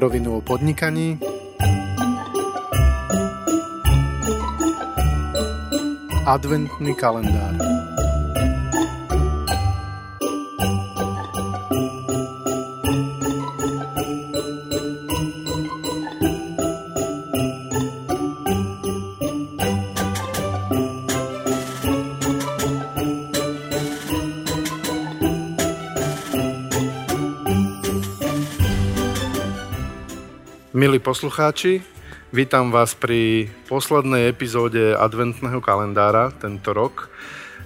na rovinu o podnikaní, adventný kalendár. Milí poslucháči, vítam vás pri poslednej epizóde adventného kalendára tento rok.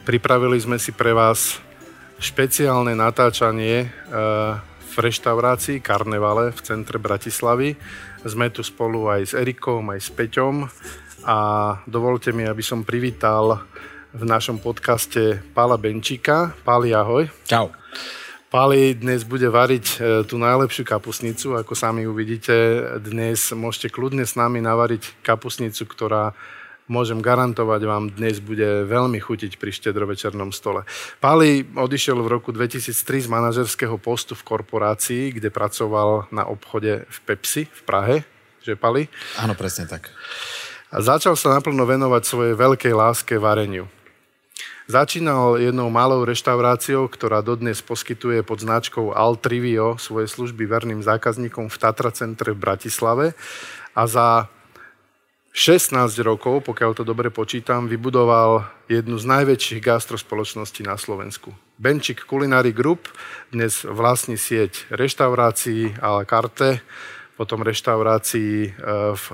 Pripravili sme si pre vás špeciálne natáčanie eh, v reštaurácii Karnevale v centre Bratislavy. Sme tu spolu aj s Erikom, aj s Peťom a dovolte mi, aby som privítal v našom podcaste Pála Benčíka. Páli, ahoj. Čau. Pali dnes bude variť e, tú najlepšiu kapusnicu, ako sami uvidíte. Dnes môžete kľudne s nami navariť kapusnicu, ktorá môžem garantovať vám, dnes bude veľmi chutiť pri štedrovečernom stole. Pali odišiel v roku 2003 z manažerského postu v korporácii, kde pracoval na obchode v Pepsi v Prahe. Že Pali? Áno, presne tak. A začal sa naplno venovať svojej veľkej láske vareniu. Začínal jednou malou reštauráciou, ktorá dodnes poskytuje pod značkou Altrivio svoje služby verným zákazníkom v Tatra centre v Bratislave a za 16 rokov, pokiaľ to dobre počítam, vybudoval jednu z najväčších gastrospoločností na Slovensku. Benčik Culinary Group dnes vlastní sieť reštaurácií a la carte, potom reštaurácií e, v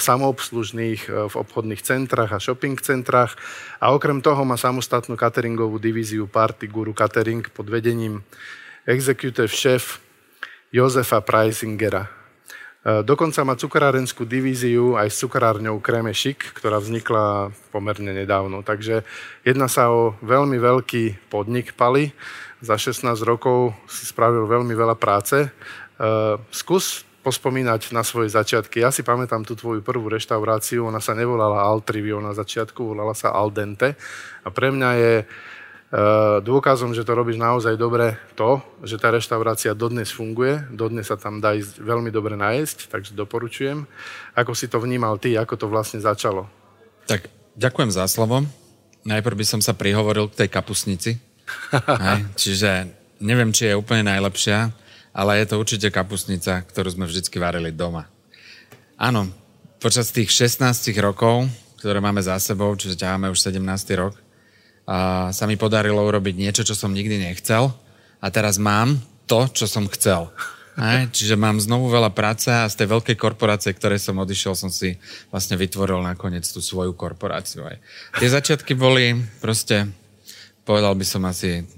samoobslužných, e, v obchodných centrách a shopping centrách. A okrem toho má samostatnú cateringovú divíziu Party Guru Catering pod vedením executive chef Jozefa Preisingera. E, dokonca má cukrárenskú divíziu aj s cukrárňou Kreme Chic, ktorá vznikla pomerne nedávno. Takže jedná sa o veľmi veľký podnik Pali. Za 16 rokov si spravil veľmi veľa práce. Skús pospomínať na svoje začiatky. Ja si pamätám tú tvoju prvú reštauráciu, ona sa nevolala Altrivio na začiatku, volala sa Aldente. A pre mňa je e, dôkazom, že to robíš naozaj dobre to, že tá reštaurácia dodnes funguje, dodnes sa tam dá ísť veľmi dobre najesť, takže doporučujem. Ako si to vnímal ty, ako to vlastne začalo? Tak ďakujem za slovo. Najprv by som sa prihovoril k tej kapusnici. Hej, čiže neviem, či je úplne najlepšia, ale je to určite kapusnica, ktorú sme vždy varili doma. Áno, počas tých 16 rokov, ktoré máme za sebou, čiže ťaháme už 17. rok, a sa mi podarilo urobiť niečo, čo som nikdy nechcel a teraz mám to, čo som chcel. Aj, čiže mám znovu veľa práce a z tej veľkej korporácie, ktorej som odišiel, som si vlastne vytvoril nakoniec tú svoju korporáciu. Aj. Tie začiatky boli proste, povedal by som asi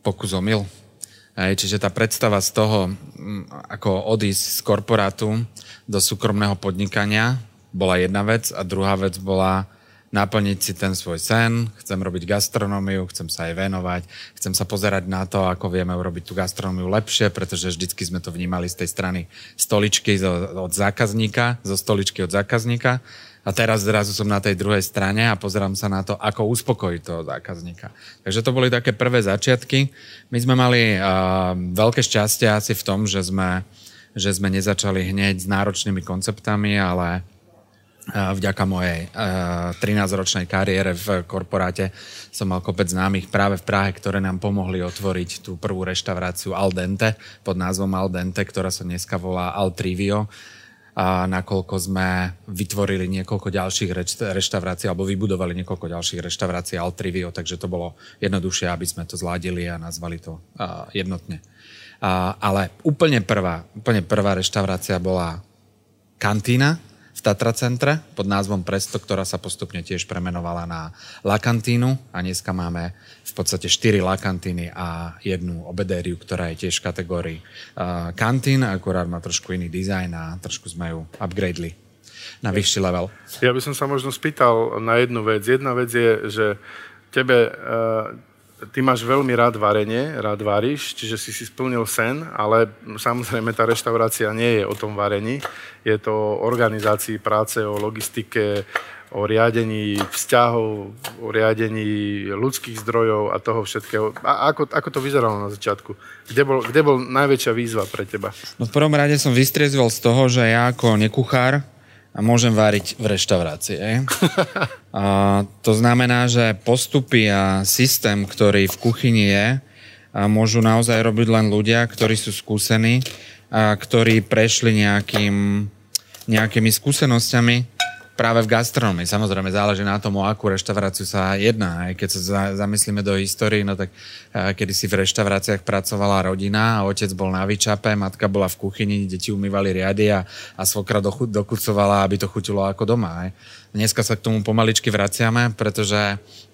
pokus omyl. Hej, čiže tá predstava z toho, mm, ako odísť z korporátu do súkromného podnikania, bola jedna vec a druhá vec bola naplniť si ten svoj sen, chcem robiť gastronómiu, chcem sa aj venovať, chcem sa pozerať na to, ako vieme urobiť tú gastronómiu lepšie, pretože vždycky sme to vnímali z tej strany stoličky od zákazníka, zo stoličky od zákazníka a teraz zrazu som na tej druhej strane a pozerám sa na to, ako uspokojiť toho zákazníka. Takže to boli také prvé začiatky. My sme mali uh, veľké šťastie asi v tom, že sme, že sme nezačali hneď s náročnými konceptami, ale uh, vďaka mojej uh, 13-ročnej kariére v korporáte som mal kopec známych práve v Prahe, ktoré nám pomohli otvoriť tú prvú reštauráciu Al Dente pod názvom Al Dente, ktorá sa dneska volá Al Trivio a nakoľko sme vytvorili niekoľko ďalších reštaurácií alebo vybudovali niekoľko ďalších reštaurácií Altrivio, takže to bolo jednoduchšie, aby sme to zladili a nazvali to uh, jednotne. Uh, ale úplne prvá, úplne prvá reštaurácia bola kantína, Tatra centre pod názvom Presto, ktorá sa postupne tiež premenovala na La Cantínu a dneska máme v podstate 4 La Cantíny a jednu obedériu, ktorá je tiež v kategórii uh, kantín, akurát má trošku iný dizajn a trošku sme ju upgradeli na vyšší level. Ja by som sa možno spýtal na jednu vec. Jedna vec je, že tebe uh, ty máš veľmi rád varenie, rád varíš, čiže si si splnil sen, ale samozrejme tá reštaurácia nie je o tom varení. Je to o organizácii práce, o logistike, o riadení vzťahov, o riadení ľudských zdrojov a toho všetkého. A ako, ako to vyzeralo na začiatku? Kde bol, kde bol najväčšia výzva pre teba? No v prvom rade som vystriezol z toho, že ja ako nekuchár a môžem váriť v reštaurácii. a to znamená, že postupy a systém, ktorý v kuchyni je, a môžu naozaj robiť len ľudia, ktorí sú skúsení a ktorí prešli nejakým, nejakými skúsenosťami práve v gastronomii. Samozrejme, záleží na tom, o akú reštauráciu sa jedná. Aj keď sa zamyslíme do histórii, no tak kedy si v reštauráciách pracovala rodina a otec bol na vyčape, matka bola v kuchyni, deti umývali riady a, a svokra dokucovala, aby to chutilo ako doma. Aj. Dneska sa k tomu pomaličky vraciame, pretože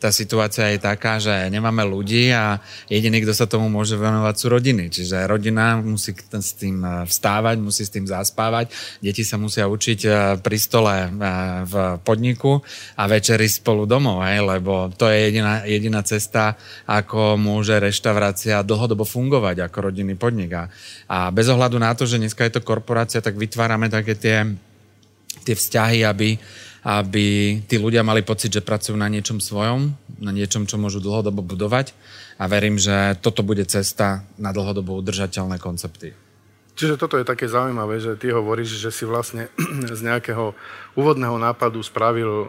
tá situácia je taká, že nemáme ľudí a jediný, kto sa tomu môže venovať, sú rodiny. Čiže rodina musí s tým e, vstávať, musí s tým zaspávať, deti sa musia učiť e, pri stole e, v podniku a večeri spolu domov, hej, lebo to je jediná, jediná cesta, ako môže reštaurácia dlhodobo fungovať ako rodinný podnik. A, a bez ohľadu na to, že dneska je to korporácia, tak vytvárame také tie, tie vzťahy, aby aby tí ľudia mali pocit, že pracujú na niečom svojom, na niečom, čo môžu dlhodobo budovať a verím, že toto bude cesta na dlhodobo udržateľné koncepty. Čiže toto je také zaujímavé, že ty hovoríš, že si vlastne z nejakého úvodného nápadu spravil uh,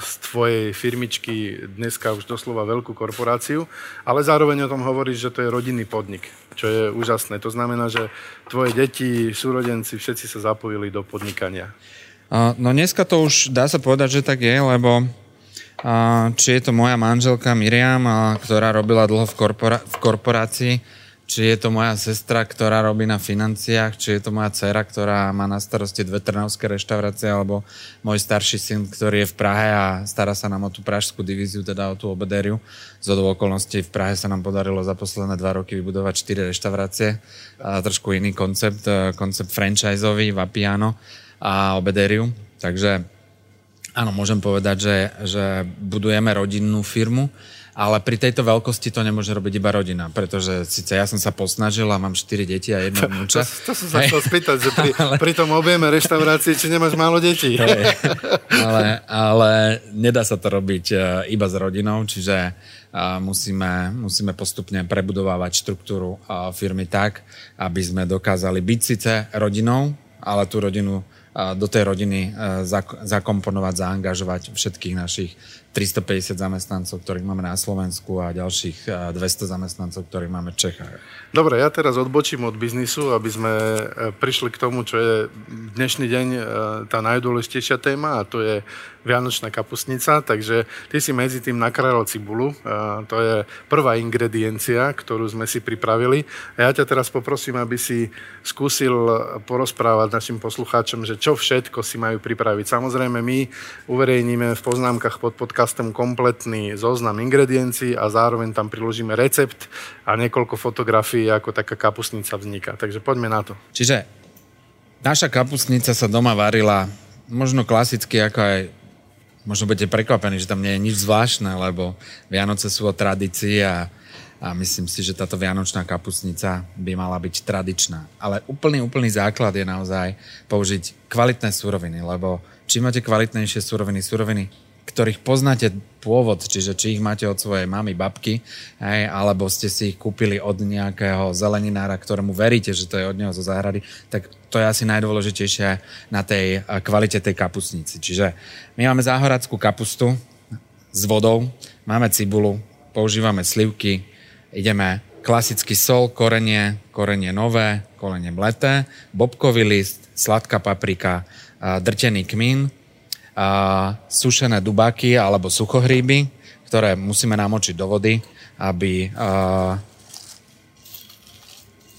z tvojej firmičky dneska už doslova veľkú korporáciu, ale zároveň o tom hovoríš, že to je rodinný podnik, čo je úžasné. To znamená, že tvoje deti, súrodenci, všetci sa zapojili do podnikania. No dneska to už dá sa povedať, že tak je, lebo či je to moja manželka Miriam, ktorá robila dlho v, korpora- v korporácii, či je to moja sestra, ktorá robí na financiách, či je to moja dcera, ktorá má na starosti dve trnavské reštaurácie, alebo môj starší syn, ktorý je v Prahe a stará sa nám o tú pražskú divíziu, teda o tú obedériu. Z okolností v Prahe sa nám podarilo za posledné dva roky vybudovať štyri reštaurácie. A trošku iný koncept, e, koncept franchiseový, Vapiano a obedériu. Takže áno, môžem povedať, že, že budujeme rodinnú firmu, ale pri tejto veľkosti to nemôže robiť iba rodina, pretože síce ja som sa posnažil a mám 4 deti a jedno vnúča. To, to, to som sa chcel spýtať, že pri, ale... pri tom objeme reštaurácie, či nemáš málo detí. Hey, ale, ale nedá sa to robiť e, iba s rodinou, čiže e, musíme, musíme postupne prebudovávať štruktúru e, firmy tak, aby sme dokázali byť síce rodinou, ale tú rodinu do tej rodiny zakomponovať, zaangažovať všetkých našich 350 zamestnancov, ktorých máme na Slovensku a ďalších 200 zamestnancov, ktorých máme v Čechách. Dobre, ja teraz odbočím od biznisu, aby sme e, prišli k tomu, čo je dnešný deň e, tá najdôležitejšia téma a to je Vianočná kapusnica, takže ty si medzi tým nakrájal cibulu, a to je prvá ingrediencia, ktorú sme si pripravili. A ja ťa teraz poprosím, aby si skúsil porozprávať našim poslucháčom, že čo všetko si majú pripraviť. Samozrejme, my uverejníme v poznámkach pod podcastom kompletný zoznam ingrediencií a zároveň tam priložíme recept a niekoľko fotografií, ako taká kapusnica vzniká. Takže poďme na to. Čiže naša kapusnica sa doma varila možno klasicky, ako aj možno budete prekvapení, že tam nie je nič zvláštne, lebo Vianoce sú o tradícii a, a myslím si, že táto vianočná kapusnica by mala byť tradičná. Ale úplný, úplný základ je naozaj použiť kvalitné suroviny, lebo čím máte kvalitnejšie suroviny, suroviny ktorých poznáte pôvod, čiže či ich máte od svojej mamy, babky, hej, alebo ste si ich kúpili od nejakého zeleninára, ktorému veríte, že to je od neho zo záhrady, tak to je asi najdôležitejšie na tej eh, kvalite tej kapustnici. Čiže my máme záhoradskú kapustu s vodou, máme cibulu, používame slivky, ideme klasický sol, korenie, korenie nové, korenie mleté, bobkový list, sladká paprika, eh, drtený kmín, sušené dubáky alebo suchohríby, ktoré musíme namočiť do vody, aby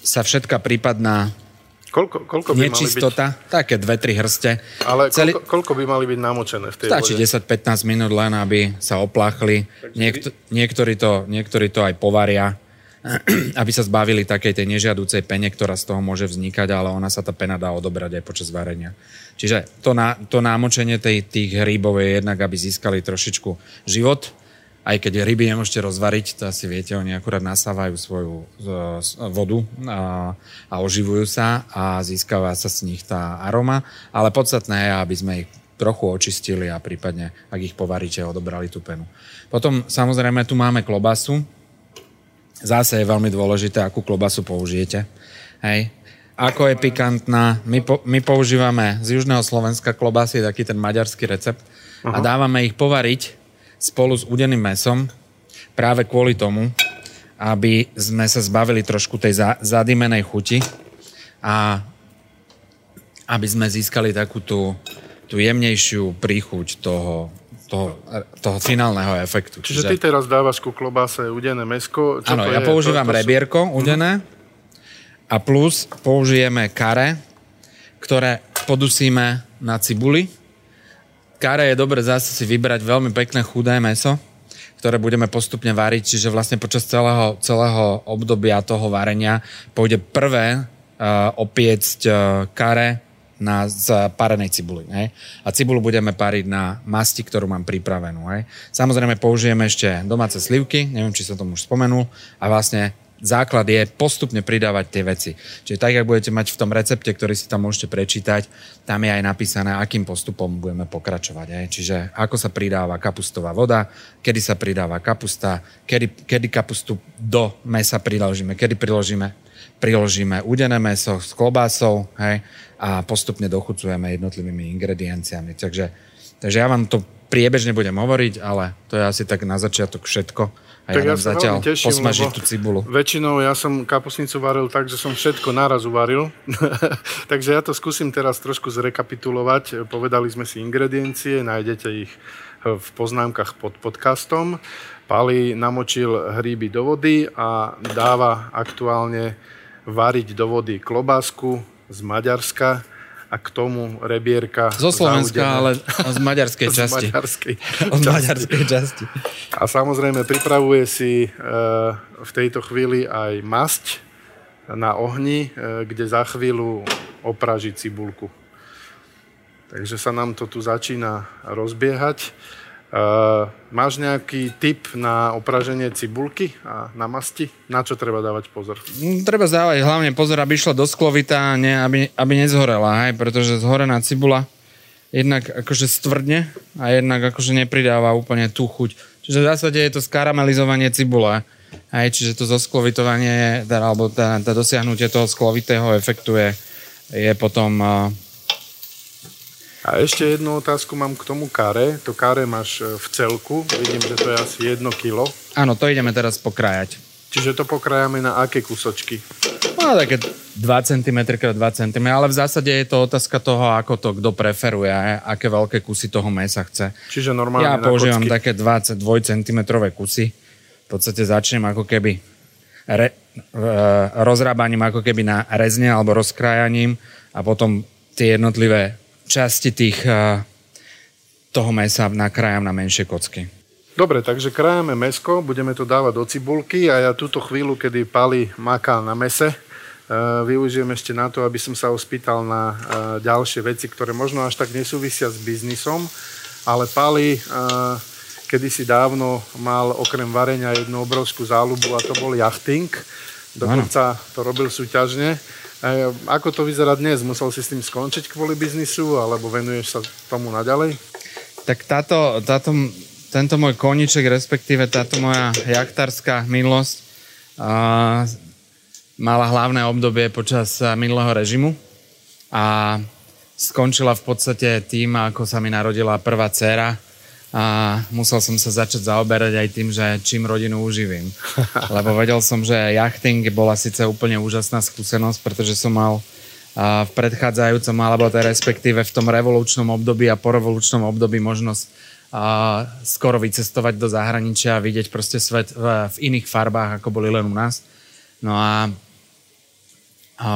sa všetka prípadná Koľko, koľko by nečistota, mali byť... také dve, tri hrste. Ale Celý... koľko, koľko by mali byť namočené v tej Stačí 10-15 minút len, aby sa opláchli. Niekto, niektorí, to, niektorí to aj povaria, aby sa zbavili takej tej nežiadúcej pene, ktorá z toho môže vznikať, ale ona sa tá pena dá odobrať aj počas varenia. Čiže to, na, to námočenie tej, tých hríbov je jednak, aby získali trošičku život, aj keď ryby nemôžete rozvariť, to asi viete, oni akurát nasávajú svoju vodu a, a oživujú sa a získava sa z nich tá aroma, ale podstatné je, aby sme ich trochu očistili a prípadne, ak ich povaríte, odobrali tú penu. Potom samozrejme tu máme klobasu. Zase je veľmi dôležité, akú klobasu použijete. Hej. Ako je pikantná. My, po, my používame z južného Slovenska klobasy, taký ten maďarský recept. Aha. A dávame ich povariť spolu s udeným mesom práve kvôli tomu, aby sme sa zbavili trošku tej zadimenej chuti a aby sme získali takú tú, tú jemnejšiu príchuť toho, toho, toho finálneho efektu. Čiže, Čiže ty teraz dávaš ku klobáse udené mesko. áno, ja je? používam to, to rebierko sú... udené a plus použijeme kare, ktoré podusíme na cibuli. Kare je dobre zase si vybrať veľmi pekné chudé meso, ktoré budeme postupne variť, čiže vlastne počas celého, celého obdobia toho varenia pôjde prvé uh, opiecť uh, kare na parenej cibuli. Hej? A cibulu budeme pariť na masti, ktorú mám pripravenú. Hej? Samozrejme použijeme ešte domáce slivky, neviem, či som tomu už spomenul, a vlastne základ je postupne pridávať tie veci. Čiže tak, ak budete mať v tom recepte, ktorý si tam môžete prečítať, tam je aj napísané, akým postupom budeme pokračovať. Hej. Čiže ako sa pridáva kapustová voda, kedy sa pridáva kapusta, kedy, kedy kapustu do mesa priložíme, kedy priložíme, priložíme udené meso s klobásou hej, a postupne dochucujeme jednotlivými ingredienciami. Takže, takže ja vám to priebežne budem hovoriť, ale to je asi tak na začiatok všetko a tak ja, ja sa zatiaľ teším, posmažiť tú cibulu. Väčšinou ja som kapusnicu varil tak, že som všetko naraz uvaril. Takže ja to skúsim teraz trošku zrekapitulovať. Povedali sme si ingrediencie, nájdete ich v poznámkach pod podcastom. Pali namočil hríby do vody a dáva aktuálne variť do vody klobásku z Maďarska a k tomu rebierka. Zo Slovenska, ale z maďarskej časti. z maďarskej časti. maďarskej časti. A samozrejme pripravuje si e, v tejto chvíli aj masť na ohni, e, kde za chvíľu opraží cibulku. Takže sa nám to tu začína rozbiehať. Uh, máš nejaký tip na opraženie cibulky a na masti? Na čo treba dávať pozor? Mm, treba dávať hlavne pozor, aby išla do sklovita, nie, aby, aby nezhorela, hej, pretože zhorená cibula jednak akože stvrdne a jednak akože nepridáva úplne tú chuť. Čiže v zásade je to skaramelizovanie cibule. Hej, čiže to zosklovitovanie, teda, alebo tá, tá dosiahnutie toho sklovitého efektu je, je potom uh, a ešte jednu otázku mám k tomu kare. To kare máš e, v celku. Vidím, že to je asi 1 kilo. Áno, to ideme teraz pokrájať. Čiže to pokrájame na aké kusočky? No, také 2 cm x 2 cm, ale v zásade je to otázka toho, ako to kto preferuje, aké veľké kusy toho mesa chce. Čiže normálne Ja používam také 22 cm kusy. V podstate začnem ako keby re, e, rozrábaním ako keby na rezne alebo rozkrájaním a potom tie jednotlivé časti tých, eh, toho mesa nakrájam na menšie kocky. Dobre, takže krájame mesko, budeme to dávať do cibulky a ja túto chvíľu, kedy Pali maká na mese, eh, využijem ešte na to, aby som sa ospýtal na eh, ďalšie veci, ktoré možno až tak nesúvisia s biznisom, ale Pali kedysi dávno mal okrem varenia jednu obrovskú záľubu a to bol jachting. Dokonca to robil súťažne. Ako to vyzerá dnes? Musel si s tým skončiť kvôli biznisu, alebo venuješ sa tomu naďalej? Tak táto, táto, tento môj koniček, respektíve táto moja jachtárska minulosť uh, mala hlavné obdobie počas minulého režimu a skončila v podstate tým, ako sa mi narodila prvá dcéra, a musel som sa začať zaoberať aj tým, že čím rodinu uživím. Lebo vedel som, že jachting bola síce úplne úžasná skúsenosť, pretože som mal v predchádzajúcom, alebo teda respektíve v tom revolučnom období a po revolučnom období možnosť skoro vycestovať do zahraničia a vidieť proste svet v, v iných farbách, ako boli len u nás. No a, a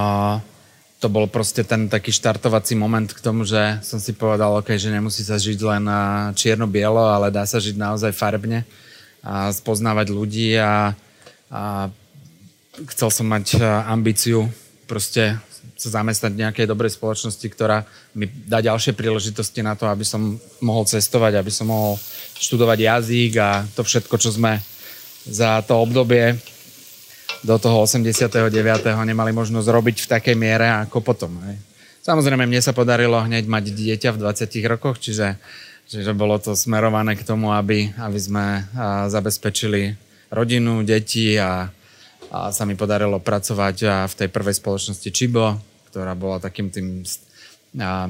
to bol proste ten taký štartovací moment k tomu, že som si povedal, okay, že nemusí sa žiť len čierno-bielo, ale dá sa žiť naozaj farbne a spoznávať ľudí a, a chcel som mať ambíciu proste sa zamestnať v nejakej dobrej spoločnosti, ktorá mi dá ďalšie príležitosti na to, aby som mohol cestovať, aby som mohol študovať jazyk a to všetko, čo sme za to obdobie do toho 89. nemali možnosť robiť v takej miere ako potom. Hej. Samozrejme, mne sa podarilo hneď mať dieťa v 20 rokoch, čiže, čiže bolo to smerované k tomu, aby, aby sme zabezpečili rodinu, deti a, a sa mi podarilo pracovať v tej prvej spoločnosti Čibo, ktorá bola takým tým a,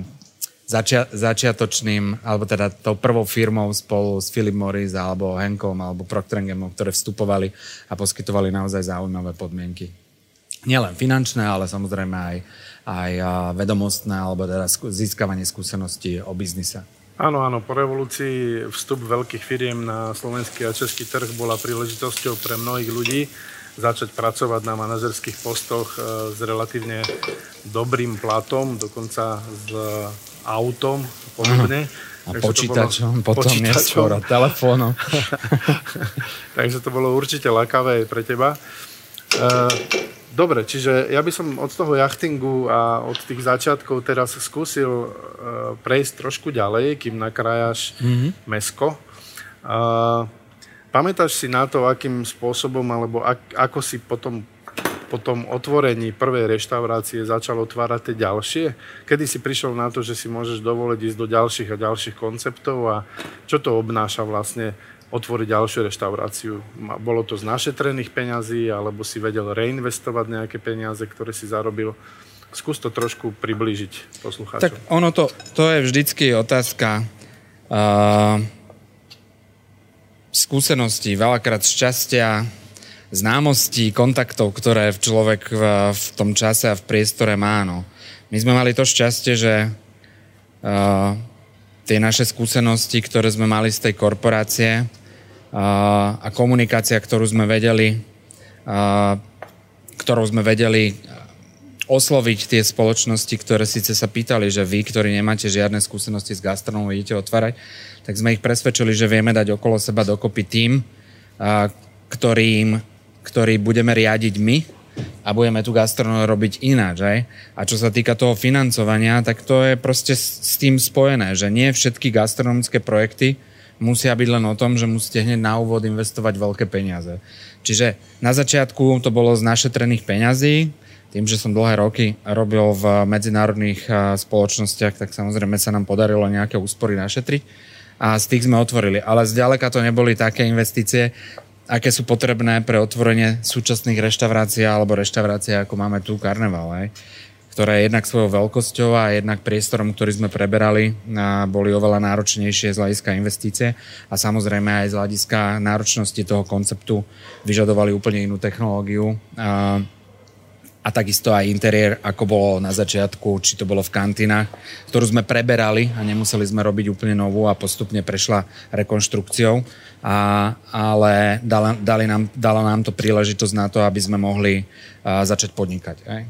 začia, začiatočným, alebo teda tou prvou firmou spolu s Philip Morris alebo Henkom alebo Procter Gamble, ktoré vstupovali a poskytovali naozaj zaujímavé podmienky. Nielen finančné, ale samozrejme aj aj vedomostné alebo teda získavanie skúseností o biznise. Áno, áno, po revolúcii vstup veľkých firiem na slovenský a český trh bola príležitosťou pre mnohých ľudí začať pracovať na manažerských postoch e, s relatívne dobrým platom, dokonca s autom podobne. A Takže počítačom, bolo, potom počítačom. neskôr a telefónom. Takže to bolo určite lakavé pre teba. E, Dobre, čiže ja by som od toho jachtingu a od tých začiatkov teraz skúsil uh, prejsť trošku ďalej, kým nakrájaš mm-hmm. mesko. Uh, pamätáš si na to, akým spôsobom, alebo ak, ako si potom po tom otvorení prvej reštaurácie začal otvárať tie ďalšie? Kedy si prišiel na to, že si môžeš dovoliť ísť do ďalších a ďalších konceptov a čo to obnáša vlastne otvoriť ďalšiu reštauráciu. Bolo to z našetrených peňazí, alebo si vedel reinvestovať nejaké peniaze, ktoré si zarobil. Skús to trošku priblížiť poslucháčom. Tak ono to, to je vždycky otázka uh, skúseností, veľakrát šťastia, známostí, kontaktov, ktoré človek v, v tom čase a v priestore má. No. My sme mali to šťastie, že uh, tie naše skúsenosti, ktoré sme mali z tej korporácie a, a komunikácia, ktorú sme vedeli, a, ktorou sme vedeli osloviť tie spoločnosti, ktoré síce sa pýtali, že vy, ktorí nemáte žiadne skúsenosti s gastronómou, idete otvárať, tak sme ich presvedčili, že vieme dať okolo seba dokopy tým, ktorým, ktorý budeme riadiť my a budeme tu gastronómiu robiť ináč. Aj? A čo sa týka toho financovania, tak to je proste s tým spojené, že nie všetky gastronomické projekty musia byť len o tom, že musíte hneď na úvod investovať veľké peniaze. Čiže na začiatku to bolo z našetrených peňazí, tým, že som dlhé roky robil v medzinárodných spoločnostiach, tak samozrejme sa nám podarilo nejaké úspory našetriť a z tých sme otvorili. Ale zďaleka to neboli také investície, aké sú potrebné pre otvorenie súčasných reštaurácií alebo reštaurácií, ako máme tu Karneval, aj, ktoré jednak svojou veľkosťou a jednak priestorom, ktorý sme preberali, boli oveľa náročnejšie z hľadiska investície a samozrejme aj z hľadiska náročnosti toho konceptu vyžadovali úplne inú technológiu. A, a takisto aj interiér, ako bolo na začiatku, či to bolo v kantínach, ktorú sme preberali a nemuseli sme robiť úplne novú a postupne prešla rekonštrukciou a, ale dala, dali nám, dala nám to príležitosť na to, aby sme mohli a, začať podnikať. Aj?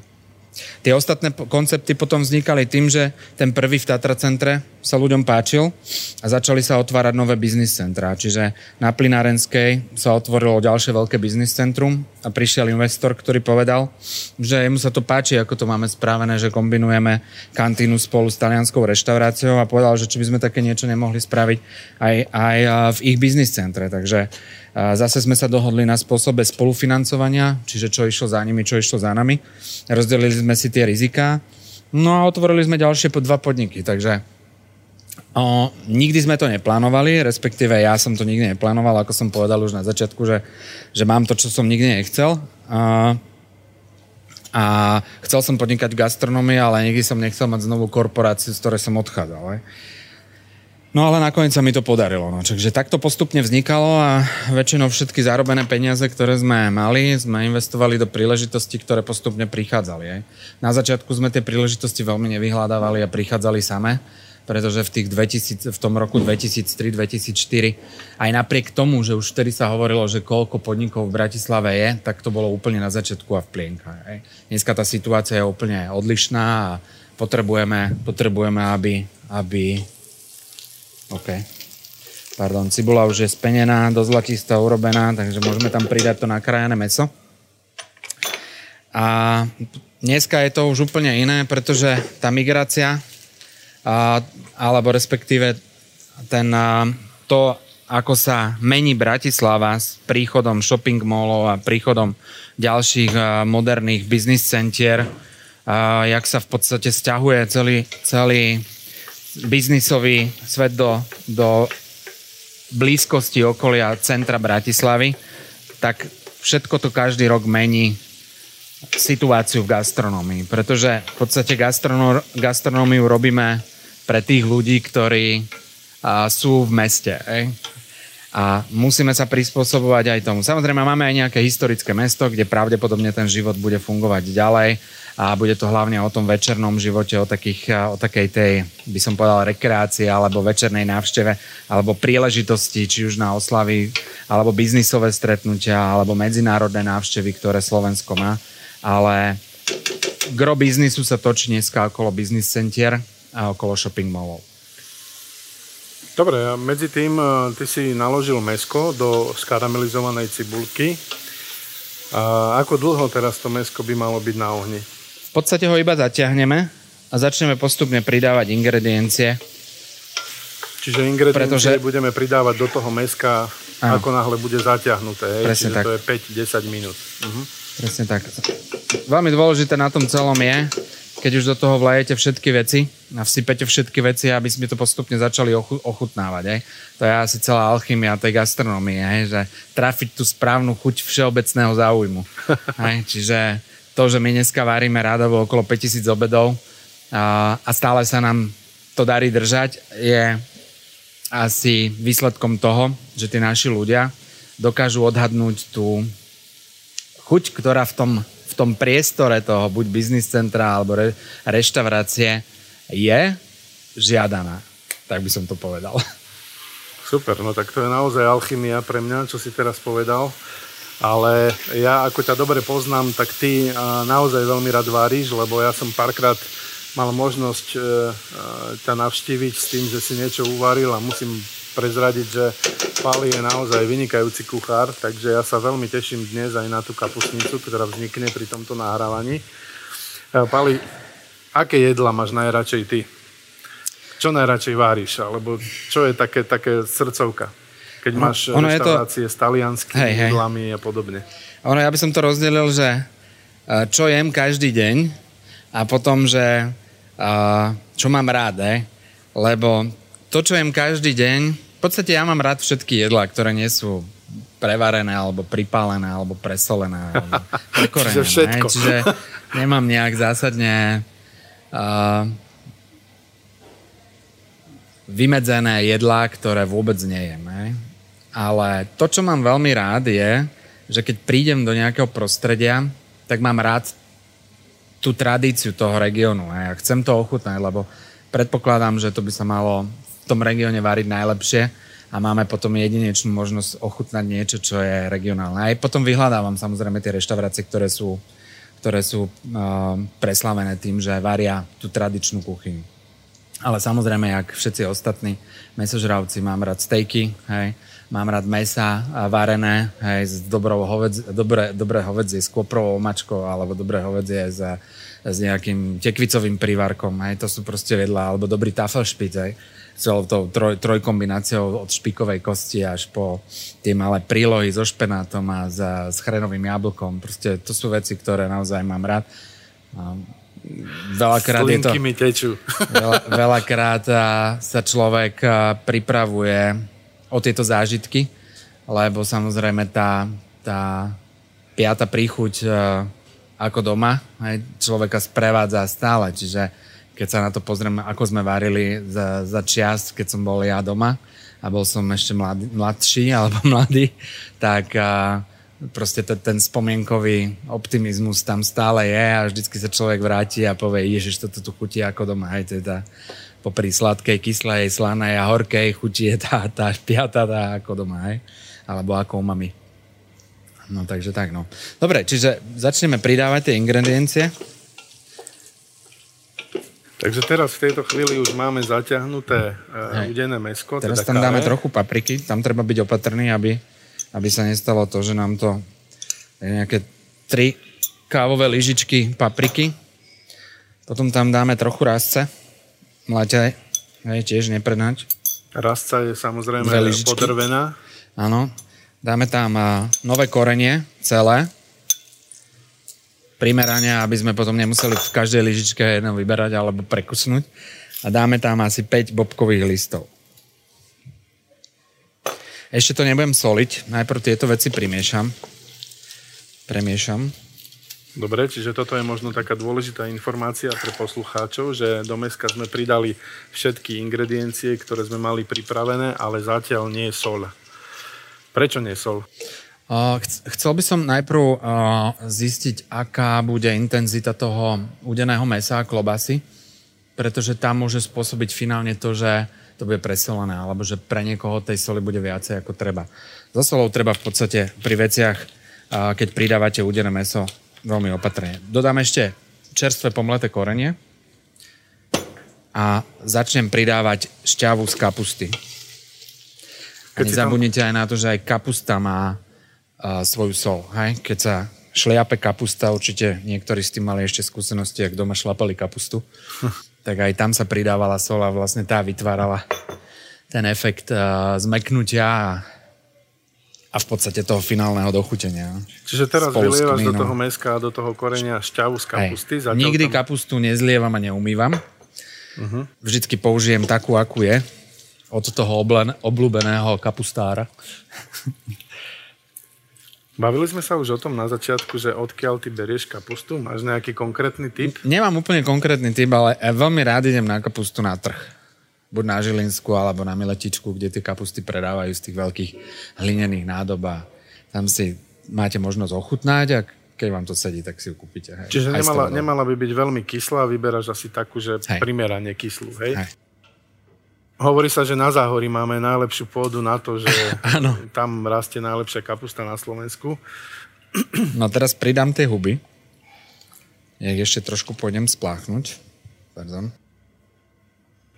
Tie ostatné koncepty potom vznikali tým, že ten prvý v Tatra centre sa ľuďom páčil a začali sa otvárať nové biznis centrá. Čiže na Plinárenskej sa otvorilo ďalšie veľké biznis centrum a prišiel investor, ktorý povedal, že mu sa to páči, ako to máme spravené, že kombinujeme kantínu spolu s talianskou reštauráciou a povedal, že či by sme také niečo nemohli spraviť aj, aj v ich biznis centre. Takže Zase sme sa dohodli na spôsobe spolufinancovania, čiže čo išlo za nimi, čo išlo za nami. Rozdelili sme si tie riziká. No a otvorili sme ďalšie po dva podniky, takže o, nikdy sme to neplánovali, respektíve ja som to nikdy neplánoval, ako som povedal už na začiatku, že, že mám to, čo som nikdy nechcel. A, a chcel som podnikať v gastronomii, ale nikdy som nechcel mať znovu korporáciu, z ktorej som odchádzal. No ale nakoniec sa mi to podarilo. No. Takže takto postupne vznikalo a väčšinou všetky zarobené peniaze, ktoré sme mali, sme investovali do príležitostí, ktoré postupne prichádzali. Aj. Na začiatku sme tie príležitosti veľmi nevyhľadávali a prichádzali same, pretože v, tých 2000, v tom roku 2003-2004 aj napriek tomu, že už vtedy sa hovorilo, že koľko podnikov v Bratislave je, tak to bolo úplne na začiatku a v plienkach. Dneska tá situácia je úplne odlišná a potrebujeme, potrebujeme aby, aby OK. Pardon, cibula už je spenená, do zlatista urobená, takže môžeme tam pridať to nakrájané meso. A dneska je to už úplne iné, pretože tá migrácia, a, alebo respektíve ten, a, to, ako sa mení Bratislava s príchodom shopping mallov a príchodom ďalších moderných biznis centier, a jak sa v podstate stiahuje celý, celý biznisový svet do, do blízkosti okolia centra Bratislavy, tak všetko to každý rok mení situáciu v gastronómii, pretože v podstate gastronó- gastronómiu robíme pre tých ľudí, ktorí sú v meste. A musíme sa prispôsobovať aj tomu. Samozrejme, máme aj nejaké historické mesto, kde pravdepodobne ten život bude fungovať ďalej a bude to hlavne o tom večernom živote, o, takých, o takej tej, by som povedal, rekreácii alebo večernej návšteve alebo príležitosti, či už na oslavy, alebo biznisové stretnutia, alebo medzinárodné návštevy, ktoré Slovensko má. Ale gro biznisu sa točí dneska okolo business center a okolo shopping mallov. Dobre, a medzi tým ty si naložil mesko do skaramelizovanej cibulky. A ako dlho teraz to mesko by malo byť na ohni? podstate ho iba zatiahneme a začneme postupne pridávať ingrediencie. Čiže ingrediencie pretože... budeme pridávať do toho meska, ano. ako náhle bude zatiahnuté. Hej? Presne Čiže tak. to je 5-10 minút. Uh-huh. Presne tak. Veľmi dôležité na tom celom je, keď už do toho vlajete všetky veci a vsypete všetky veci, aby sme to postupne začali ochutnávať. Hej. To je asi celá alchymia tej gastronómie, hej, že trafiť tú správnu chuť všeobecného záujmu. hej. Čiže to, že my dneska varíme rádovo okolo 5000 obedov a, a stále sa nám to darí držať, je asi výsledkom toho, že tí naši ľudia dokážu odhadnúť tú chuť, ktorá v tom, tom priestore toho, buď biznis centra alebo re, reštaurácie, je žiadaná. Tak by som to povedal. Super, no tak to je naozaj alchymia pre mňa, čo si teraz povedal ale ja ako ťa dobre poznám, tak ty naozaj veľmi rád varíš, lebo ja som párkrát mal možnosť e, e, ťa navštíviť s tým, že si niečo uvaril a musím prezradiť, že Pali je naozaj vynikajúci kuchár, takže ja sa veľmi teším dnes aj na tú kapusnicu, ktorá vznikne pri tomto nahrávaní. E, Pali, aké jedla máš najradšej ty? Čo najradšej váriš? Alebo čo je také, také srdcovka? keď no, máš ono reštaurácie to... s talianskými hej, hej. jedlami a podobne. Ono, ja by som to rozdelil, že čo jem každý deň a potom, že čo mám rád, lebo to, čo jem každý deň, v podstate ja mám rád všetky jedlá, ktoré nie sú prevarené, alebo pripálené, alebo presolené, alebo prekorené. Čiže všetko. Čiže nemám nejak zásadne uh, vymedzené jedlá, ktoré vôbec nejem. Hej? Ale to, čo mám veľmi rád, je, že keď prídem do nejakého prostredia, tak mám rád tú tradíciu toho regiónu. Ja chcem to ochutnať, lebo predpokladám, že to by sa malo v tom regióne variť najlepšie a máme potom jedinečnú možnosť ochutnať niečo, čo je regionálne. Aj potom vyhľadávam samozrejme tie reštaurácie, ktoré sú, ktoré sú uh, preslavené tým, že varia tú tradičnú kuchyňu. Ale samozrejme, jak všetci ostatní mesožravci, mám rád stejky, hej, mám rád mesa varené, hej, s dobrou hoved, dobré, dobré hovedzie s koprovou omačkou, alebo dobré hovedzie s, s nejakým tekvicovým prívarkom, hej, to sú proste vedľa, alebo dobrý tafelšpic, hej, celou tou troj, trojkombináciou od špikovej kosti až po tie malé prílohy so špenátom a s, s chrenovým jablkom. Proste to sú veci, ktoré naozaj mám rád. Veľakrát je to... mi tečú. Veľa, veľakrát sa človek pripravuje o tieto zážitky, lebo samozrejme tá, tá piata príchuť ako doma aj človeka sprevádza stále, čiže keď sa na to pozrieme, ako sme varili za, za čias, keď som bol ja doma a bol som ešte mladý, mladší alebo mladý, tak a, proste t- ten spomienkový optimizmus tam stále je a vždycky sa človek vráti a povie, ježiš, toto tu chutí ako doma, hej, teda popri sladkej, kyslej, slanej a horkej chuti je tá, tá piata tá ako doma, hej? Alebo ako umami. No takže tak, no. Dobre, čiže začneme pridávať tie ingrediencie. Takže teraz v tejto chvíli už máme zaťahnuté uh, udené mesko. Teraz teda tam dáme trochu papriky, tam treba byť opatrný, aby, aby sa nestalo to, že nám to nejaké tri kávové lyžičky papriky. Potom tam dáme trochu rásce mlaťaj, hej, tiež neprednať. Rastca je samozrejme podrvená. Áno. Dáme tam nové korenie, celé. Primerania, aby sme potom nemuseli v každej lyžičke jedno vyberať alebo prekusnúť. A dáme tam asi 5 bobkových listov. Ešte to nebudem soliť, najprv tieto veci primiešam. Premiešam. Dobre, čiže toto je možno taká dôležitá informácia pre poslucháčov, že do meska sme pridali všetky ingrediencie, ktoré sme mali pripravené, ale zatiaľ nie je sol. Prečo nie sol? Chcel by som najprv zistiť, aká bude intenzita toho udeného mesa a klobasy, pretože tam môže spôsobiť finálne to, že to bude presolené, alebo že pre niekoho tej soli bude viacej ako treba. Za solou treba v podstate pri veciach, keď pridávate udené meso, veľmi opatrne. Dodám ešte čerstvé pomleté korenie a začnem pridávať šťavu z kapusty. A nezabudnite aj na to, že aj kapusta má svoju sol. Hej? Keď sa šliape kapusta, určite niektorí s tým mali ešte skúsenosti, ak doma šlapali kapustu, tak aj tam sa pridávala sol a vlastne tá vytvárala ten efekt uh, zmeknutia a a v podstate toho finálneho dochutenia. Čiže teraz vylievaš do toho meska a do toho korenia šťavu z kapusty? Nikdy tam... kapustu nezlievam a neumývam. Uh-huh. Vždycky použijem takú, akú je. Od toho oblen, obľúbeného kapustára. Bavili sme sa už o tom na začiatku, že odkiaľ ty berieš kapustu? Máš nejaký konkrétny typ? Nemám úplne konkrétny typ, ale veľmi rád idem na kapustu na trh buď na Žilinsku alebo na Miletičku, kde tie kapusty predávajú z tých veľkých hlinených nádob a tam si máte možnosť ochutnať a keď vám to sedí, tak si ju kúpite. Hej. Čiže nemala, nemala by byť veľmi kyslá, vyberáš asi takú, že hej. primerane kyslú, hej? hej. Hovorí sa, že na Záhorí máme najlepšiu pôdu na to, že tam rastie najlepšia kapusta na Slovensku. No teraz pridám tie huby. Ja ešte trošku pôjdem spláchnuť. Pardon.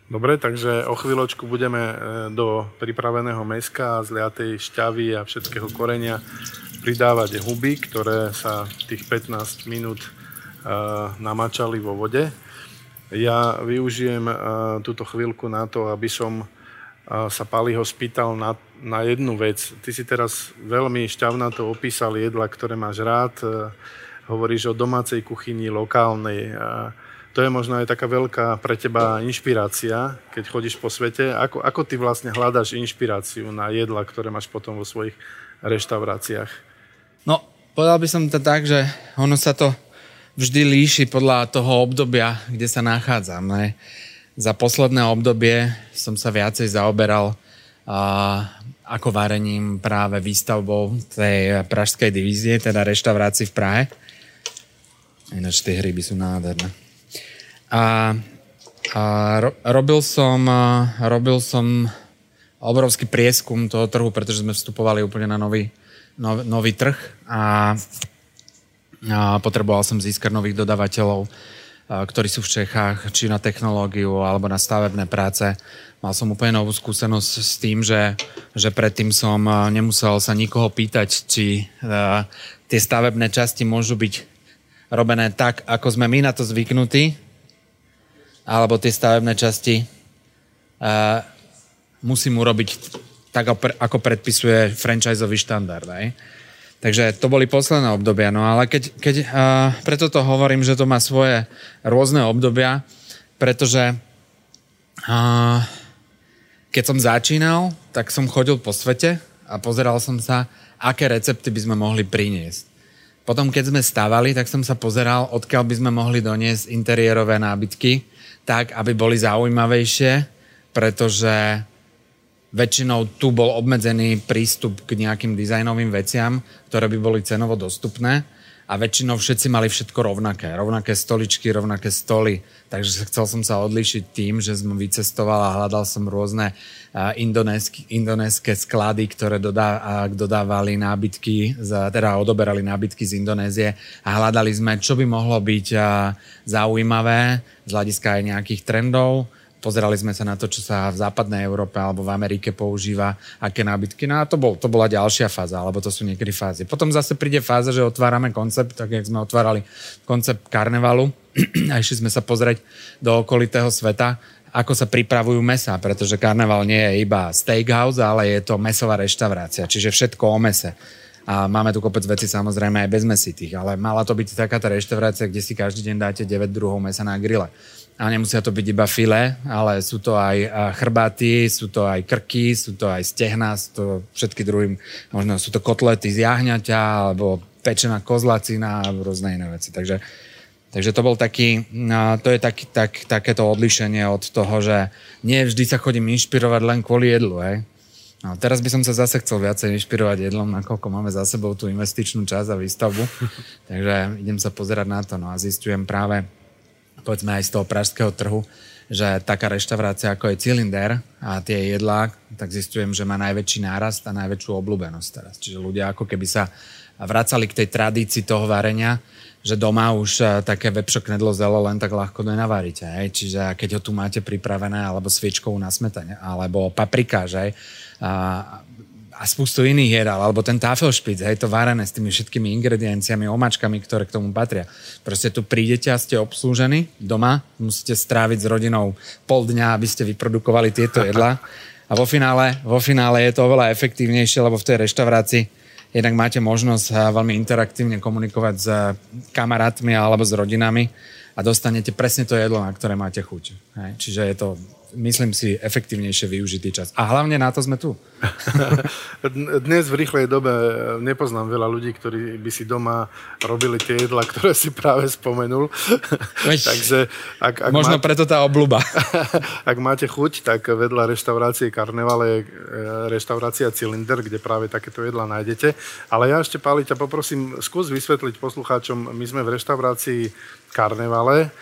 Dobre, takže o chvíľočku budeme e, do pripraveného meska a zliatej šťavy a všetkého korenia pridávať huby, ktoré sa tých 15 minút e, namačali vo vode. Ja využijem e, túto chvíľku na to, aby som sa Paliho spýtal na, na jednu vec. Ty si teraz veľmi šťavnato opísal jedla, ktoré máš rád. Hovoríš o domácej kuchyni, lokálnej to je možno aj taká veľká pre teba inšpirácia, keď chodíš po svete. Ako, ako ty vlastne hľadáš inšpiráciu na jedla, ktoré máš potom vo svojich reštauráciách? No, povedal by som to tak, že ono sa to vždy líši podľa toho obdobia, kde sa nachádzam. Ne? Za posledné obdobie som sa viacej zaoberal a, ako varením práve výstavbou tej pražskej divízie, teda reštaurácii v Prahe. Ináč tie hryby sú nádherné. A, a ro, robil, som, robil som obrovský prieskum toho trhu, pretože sme vstupovali úplne na nový, nov, nový trh a, a potreboval som získať nových dodavateľov, ktorí sú v Čechách, či na technológiu alebo na stavebné práce. Mal som úplne novú skúsenosť s tým, že, že predtým som nemusel sa nikoho pýtať, či uh, tie stavebné časti môžu byť robené tak, ako sme my na to zvyknutí, alebo tie stavebné časti uh, musím urobiť tak, ako predpisuje franchiseový štandard. Aj? Takže to boli posledné obdobia. No ale keď, keď uh, preto to hovorím, že to má svoje rôzne obdobia, pretože uh, keď som začínal, tak som chodil po svete a pozeral som sa, aké recepty by sme mohli priniesť. Potom, keď sme stavali, tak som sa pozeral, odkiaľ by sme mohli doniesť interiérové nábytky, tak, aby boli zaujímavejšie, pretože väčšinou tu bol obmedzený prístup k nejakým dizajnovým veciam, ktoré by boli cenovo dostupné a väčšinou všetci mali všetko rovnaké. Rovnaké stoličky, rovnaké stoly. Takže chcel som sa odlišiť tým, že som vycestoval a hľadal som rôzne indonéske sklady, ktoré dodá, dodávali nábytky, teda odoberali nábytky z Indonézie a hľadali sme, čo by mohlo byť zaujímavé z hľadiska aj nejakých trendov. Pozerali sme sa na to, čo sa v západnej Európe alebo v Amerike používa, aké nábytky. No a to, bol, to bola ďalšia fáza, alebo to sú niekedy fázy. Potom zase príde fáza, že otvárame koncept, tak jak sme otvárali koncept karnevalu a išli sme sa pozrieť do okolitého sveta, ako sa pripravujú mesa, pretože karneval nie je iba steakhouse, ale je to mesová reštaurácia, čiže všetko o mese A máme tu kopec veci samozrejme aj bez mesitých, ale mala to byť taká tá reštaurácia, kde si každý deň dáte 9 druhov mesa na grille. A nemusia to byť iba file, ale sú to aj chrbáty, sú to aj krky, sú to aj stehna, sú to všetky druhým, možno sú to kotlety z jahňaťa, alebo pečená kozlacina a rôzne iné veci. Takže Takže to bol taký, to je taký, tak, takéto odlišenie od toho, že nie vždy sa chodím inšpirovať len kvôli jedlu, hej. No, teraz by som sa zase chcel viacej inšpirovať jedlom, nakoľko máme za sebou tú investičnú časť a výstavbu. Takže idem sa pozerať na to. No a zistujem práve, povedzme aj z toho pražského trhu, že taká reštaurácia ako je Cylinder a tie jedlá, tak zistujem, že má najväčší nárast a najväčšiu obľúbenosť teraz. Čiže ľudia ako keby sa vracali k tej tradícii toho varenia, že doma už eh, také vepšo knedlo zelo len tak ľahko nenavaríte. Hej? Čiže keď ho tu máte pripravené, alebo sviečkovú na smetane, alebo paprika, že? A, a spustu iných jedál, alebo ten tafelšpic, hej, to varené s tými všetkými ingredienciami, omačkami, ktoré k tomu patria. Proste tu prídete a ste obslúžení doma, musíte stráviť s rodinou pol dňa, aby ste vyprodukovali tieto jedlá. A vo finále, vo finále je to oveľa efektívnejšie, lebo v tej reštaurácii jednak máte možnosť eh, veľmi interaktívne komunikovať s eh, kamarátmi alebo s rodinami a dostanete presne to jedlo, na ktoré máte chuť. Hej? Čiže je to myslím si, efektívnejšie využitý čas. A hlavne na to sme tu. Dnes v rýchlej dobe nepoznám veľa ľudí, ktorí by si doma robili tie jedla, ktoré si práve spomenul. Veď, Takže ak, ak možno máte, preto tá obluba. ak máte chuť, tak vedľa reštaurácie Karneval je e, reštaurácia Cylinder, kde práve takéto jedla nájdete. Ale ja ešte, Páli, ťa poprosím, skús vysvetliť poslucháčom, my sme v reštaurácii Karnevale,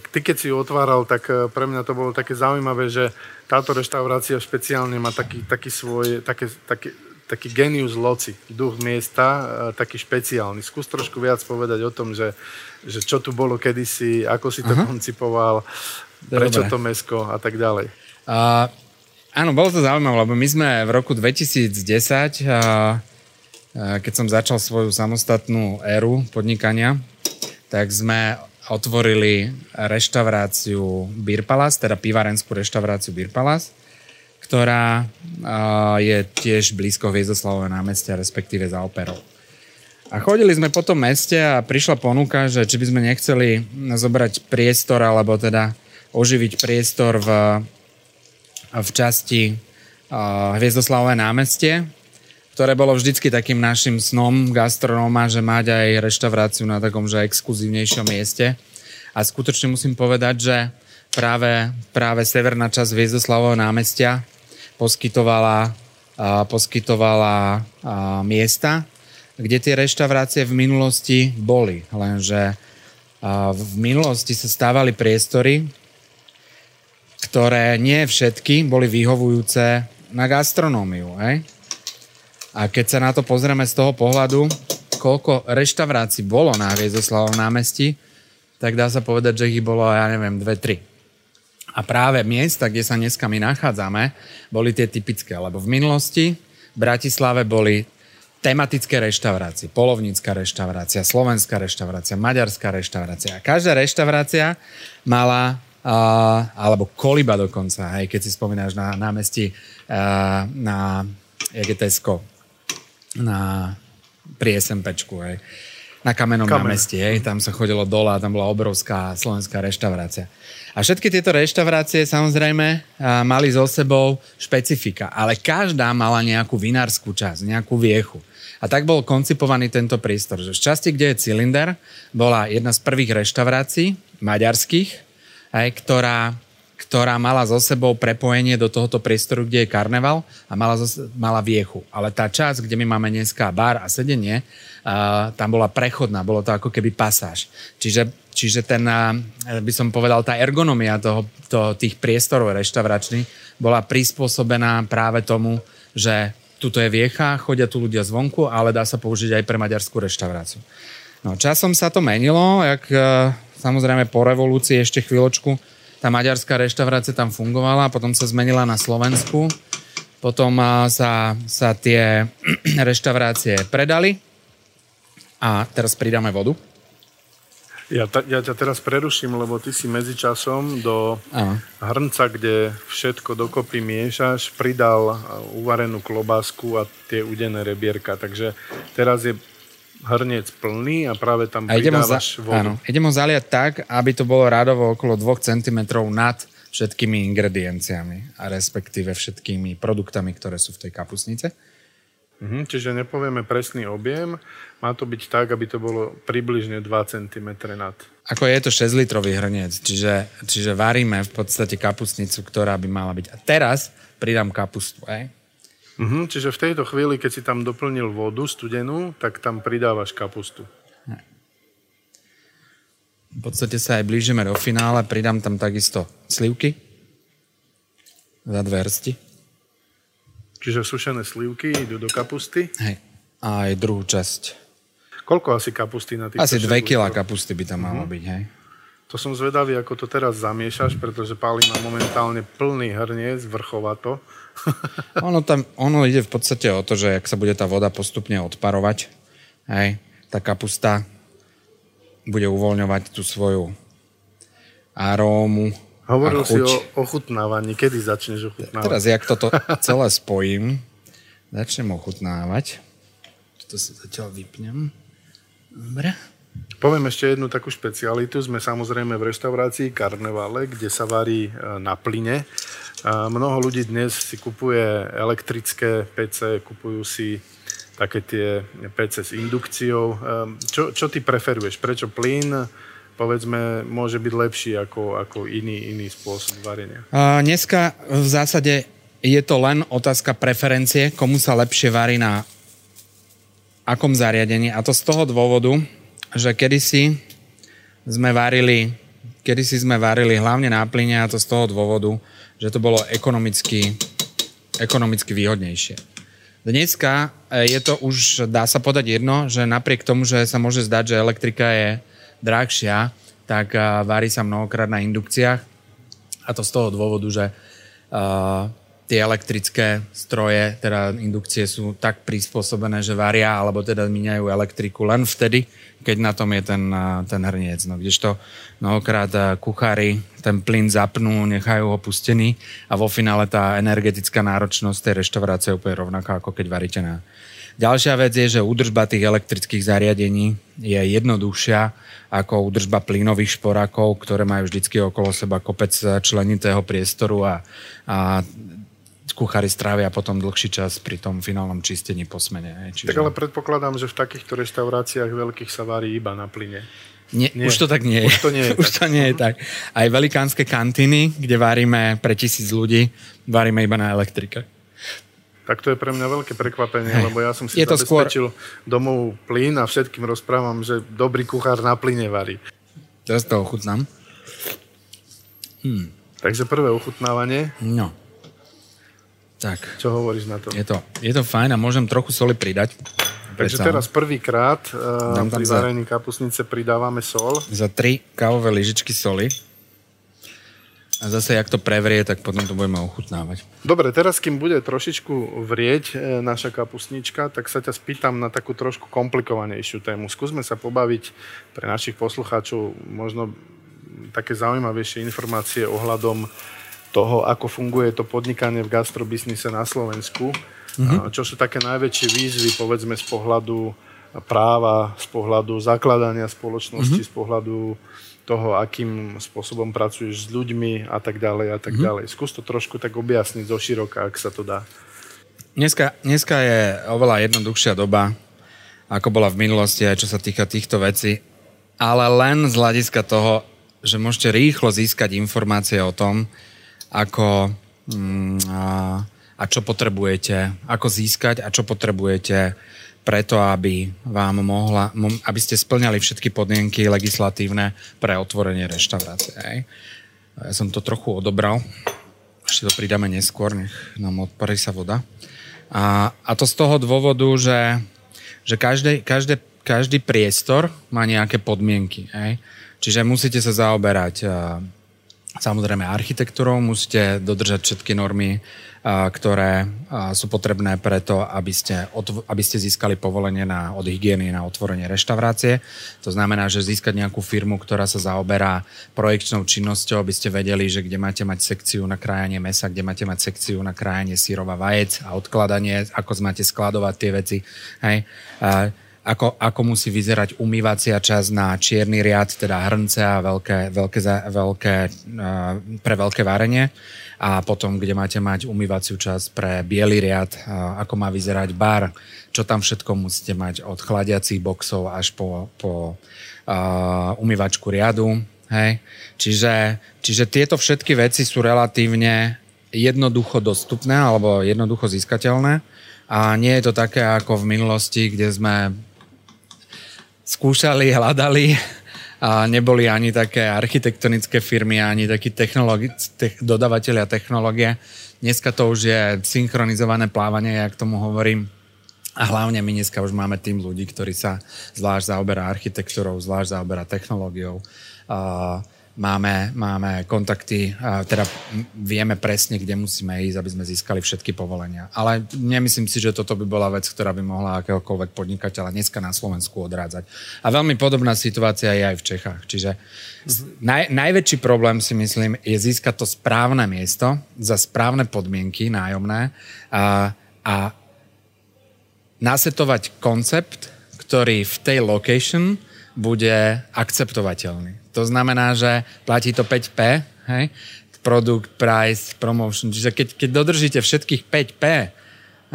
Ty keď si ju otváral, tak e, pre mňa to bolo také zaujímavé, že táto reštaurácia špeciálne má taký, taký svoj, také, taký, taký genius loci, duch miesta, e, taký špeciálny. Skús trošku viac povedať o tom, že, že čo tu bolo kedysi, ako si to Aha. koncipoval, prečo Dobre. to mesko a tak ďalej. Uh, áno, bolo to zaujímavé, lebo my sme v roku 2010, uh, keď som začal svoju samostatnú éru podnikania, tak sme otvorili reštauráciu Beer Palace, teda pivarenskú reštauráciu Beer Palace, ktorá je tiež blízko Hviezdoslavové námestia, respektíve za operou. A chodili sme po tom meste a prišla ponuka, že či by sme nechceli zobrať priestor, alebo teda oživiť priestor v, v časti Hviezdoslavové námestie, ktoré bolo vždycky takým našim snom gastronóma, že mať aj reštauráciu na takom, že exkluzívnejšom mieste. A skutočne musím povedať, že práve, práve severná časť Hviezdoslavového námestia poskytovala, a, poskytovala a, miesta, kde tie reštaurácie v minulosti boli. Lenže a, v minulosti sa stávali priestory, ktoré nie všetky boli vyhovujúce na gastronómiu. Hej? A keď sa na to pozrieme z toho pohľadu, koľko reštaurácií bolo na Hviezoslavom námestí, tak dá sa povedať, že ich bolo, ja neviem, dve, tri. A práve miesta, kde sa dneska my nachádzame, boli tie typické, lebo v minulosti v Bratislave boli tematické reštaurácie, polovnícka reštaurácia, slovenská reštaurácia, maďarská reštaurácia. A každá reštaurácia mala, uh, alebo koliba dokonca, aj keď si spomínaš na námestí uh, na, jak je Tesco, na, pri SMPčku, hej. Na kamenom Kamen. námestí, hej. Tam sa chodilo dole a tam bola obrovská slovenská reštaurácia. A všetky tieto reštaurácie samozrejme mali so sebou špecifika, ale každá mala nejakú vinárskú časť, nejakú viechu. A tak bol koncipovaný tento prístor, že v časti, kde je cylinder, bola jedna z prvých reštaurácií maďarských, aj, ktorá ktorá mala so sebou prepojenie do tohoto priestoru, kde je karneval a mala, mala viechu. Ale tá časť, kde my máme dneska bar a sedenie, uh, tam bola prechodná, bolo to ako keby pasáž. Čiže, čiže ten, uh, by som povedal, tá ergonomia toho, to, tých priestorov reštauračných bola prispôsobená práve tomu, že tuto je viecha, chodia tu ľudia zvonku, ale dá sa použiť aj pre maďarskú reštauráciu. No, časom sa to menilo, jak uh, samozrejme po revolúcii ešte chvíľočku tá maďarská reštaurácia tam fungovala, potom sa zmenila na Slovensku, potom sa, sa tie reštaurácie predali a teraz pridáme vodu. Ja, ta, ja ťa teraz preruším, lebo ty si medzičasom do Aha. hrnca, kde všetko dokopy miešaš, pridal uvarenú klobásku a tie udené rebierka. Takže teraz je hrniec plný a práve tam a pridávaš za, vodu. Áno, idem ho zaliať tak, aby to bolo rádovo okolo 2 cm nad všetkými ingredienciami a respektíve všetkými produktami, ktoré sú v tej kapusnice. Mhm, čiže nepovieme presný objem, má to byť tak, aby to bolo približne 2 cm nad. Ako je to 6 litrový hrniec, čiže, čiže varíme v podstate kapustnicu, ktorá by mala byť. A teraz pridám kapustu, aj? Mhm, čiže v tejto chvíli, keď si tam doplnil vodu studenú, tak tam pridávaš kapustu. V podstate sa aj blížime do finále, pridám tam takisto slivky za dve hrsti. Čiže sušené slivky idú do kapusty. Hej. A aj druhú časť. Koľko asi kapusty na tých? Asi 2 kg kapusty by tam malo uh-huh. byť, hej. To som zvedavý, ako to teraz zamiešaš, pretože Páli má momentálne plný hrniec, vrchovato. ono, tam, ono ide v podstate o to, že ak sa bude tá voda postupne odparovať, hej, tá kapusta bude uvoľňovať tú svoju arómu, Hovoril si o ochutnávaní. Kedy začneš ochutnávať? Teraz, jak toto celé spojím, začnem ochutnávať. To si zatiaľ vypnem. Dobre. Poviem ešte jednu takú špecialitu. Sme samozrejme v reštaurácii Karnevale, kde sa varí e, na plyne. A mnoho ľudí dnes si kupuje elektrické PC, kupujú si také tie PC s indukciou. E, čo, čo ty preferuješ? Prečo plyn? povedzme, môže byť lepší ako, ako iný, iný spôsob varenia? Dneska v zásade je to len otázka preferencie, komu sa lepšie varí na akom zariadení. A to z toho dôvodu, že kedysi sme varili, kedysi sme varili hlavne na plyne a to z toho dôvodu, že to bolo ekonomicky, ekonomicky výhodnejšie. Dneska e, je to už, dá sa podať jedno, že napriek tomu, že sa môže zdať, že elektrika je drahšia, tak varí sa mnohokrát na indukciách. A to z toho dôvodu, že uh, tie elektrické stroje, teda indukcie sú tak prispôsobené, že varia, alebo teda míňajú elektriku len vtedy, keď na tom je ten, ten hrniec. No, kdežto mnohokrát kuchári ten plyn zapnú, nechajú ho pustený a vo finále tá energetická náročnosť tej reštaurácie je úplne rovnaká, ako keď varíte na, Ďalšia vec je, že údržba tých elektrických zariadení je jednoduchšia ako údržba plynových šporákov, ktoré majú vždycky okolo seba kopec členitého priestoru a, a kuchári strávia potom dlhší čas pri tom finálnom čistení po smene. Čiže... Tak ale predpokladám, že v takýchto reštauráciách veľkých sa varí iba na plyne. Nie, nie. Už to tak nie je. Už to nie je, Už tak. to nie je tak. Aj velikánske kantíny, kde varíme pre tisíc ľudí, varíme iba na elektrike. Tak to je pre mňa veľké prekvapenie, hey. lebo ja som si je zabezpečil skôr... domov plyn a všetkým rozprávam, že dobrý kuchár na plyne varí. Teraz to ochutnám. Hmm. Takže prvé ochutnávanie. No. Tak. Čo hovoríš na to? Je to, je to fajn a môžem trochu soli pridať. Takže teraz prvýkrát uh, pri varení kapusnice pridávame sol. Za tri kávové lyžičky soli. A zase, jak to prevrie, tak potom to budeme ochutnávať. Dobre, teraz, kým bude trošičku vrieť e, naša kapusnička, tak sa ťa spýtam na takú trošku komplikovanejšiu tému. Skúsme sa pobaviť pre našich poslucháčov možno také zaujímavejšie informácie ohľadom toho, ako funguje to podnikanie v gastrobiznise na Slovensku. Mm-hmm. Čo sú také najväčšie výzvy, povedzme, z pohľadu práva, z pohľadu zakladania spoločnosti, mm-hmm. z pohľadu toho, akým spôsobom pracuješ s ľuďmi a tak ďalej a tak mm. ďalej. Skús to trošku tak objasniť zo široka, ak sa to dá. Dneska, dneska je oveľa jednoduchšia doba, ako bola v minulosti, aj čo sa týka týchto vecí, ale len z hľadiska toho, že môžete rýchlo získať informácie o tom, ako mm, a, čo potrebujete, ako získať a čo potrebujete preto, aby vám mohla, aby ste splňali všetky podmienky legislatívne pre otvorenie reštaurácie. Hej. Ja som to trochu odobral, ešte to pridáme neskôr, nech nám odparí sa voda. A, a to z toho dôvodu, že, že každý, každý, každý priestor má nejaké podmienky. Hej. Čiže musíte sa zaoberať samozrejme architektúrou, musíte dodržať všetky normy, ktoré sú potrebné preto, aby ste, aby ste získali povolenie na, od hygieny na otvorenie reštaurácie. To znamená, že získať nejakú firmu, ktorá sa zaoberá projekčnou činnosťou, aby ste vedeli, že kde máte mať sekciu na krájanie mesa, kde máte mať sekciu na krájanie sírova vajec a odkladanie, ako máte skladovať tie veci. Hej. Ako, ako musí vyzerať umývacia časť na čierny riad, teda hrnce a veľké, veľké, veľké, pre veľké varenie a potom, kde máte mať umývaciu časť pre biely riad, ako má vyzerať bar, čo tam všetko musíte mať od chladiacich boxov až po, po uh, umývačku riadu. Hej? Čiže, čiže tieto všetky veci sú relatívne jednoducho dostupné alebo jednoducho získateľné a nie je to také ako v minulosti, kde sme skúšali, hľadali a neboli ani také architektonické firmy, ani takí technologi- te- dodavatelia technológie. Dneska to už je synchronizované plávanie, jak tomu hovorím. A hlavne my dneska už máme tým ľudí, ktorí sa zvlášť zaoberá architektúrou, zvlášť zaoberá technológiou. Uh, máme, máme kontakty, teda vieme presne, kde musíme ísť, aby sme získali všetky povolenia. Ale nemyslím si, že toto by bola vec, ktorá by mohla akéhokoľvek podnikateľa dneska na Slovensku odrádzať. A veľmi podobná situácia je aj v Čechách. Čiže naj, najväčší problém si myslím je získať to správne miesto za správne podmienky nájomné a, a nasetovať koncept, ktorý v tej location bude akceptovateľný. To znamená, že platí to 5P, hej? produkt, price, promotion. Čiže keď, keď dodržíte všetkých 5P,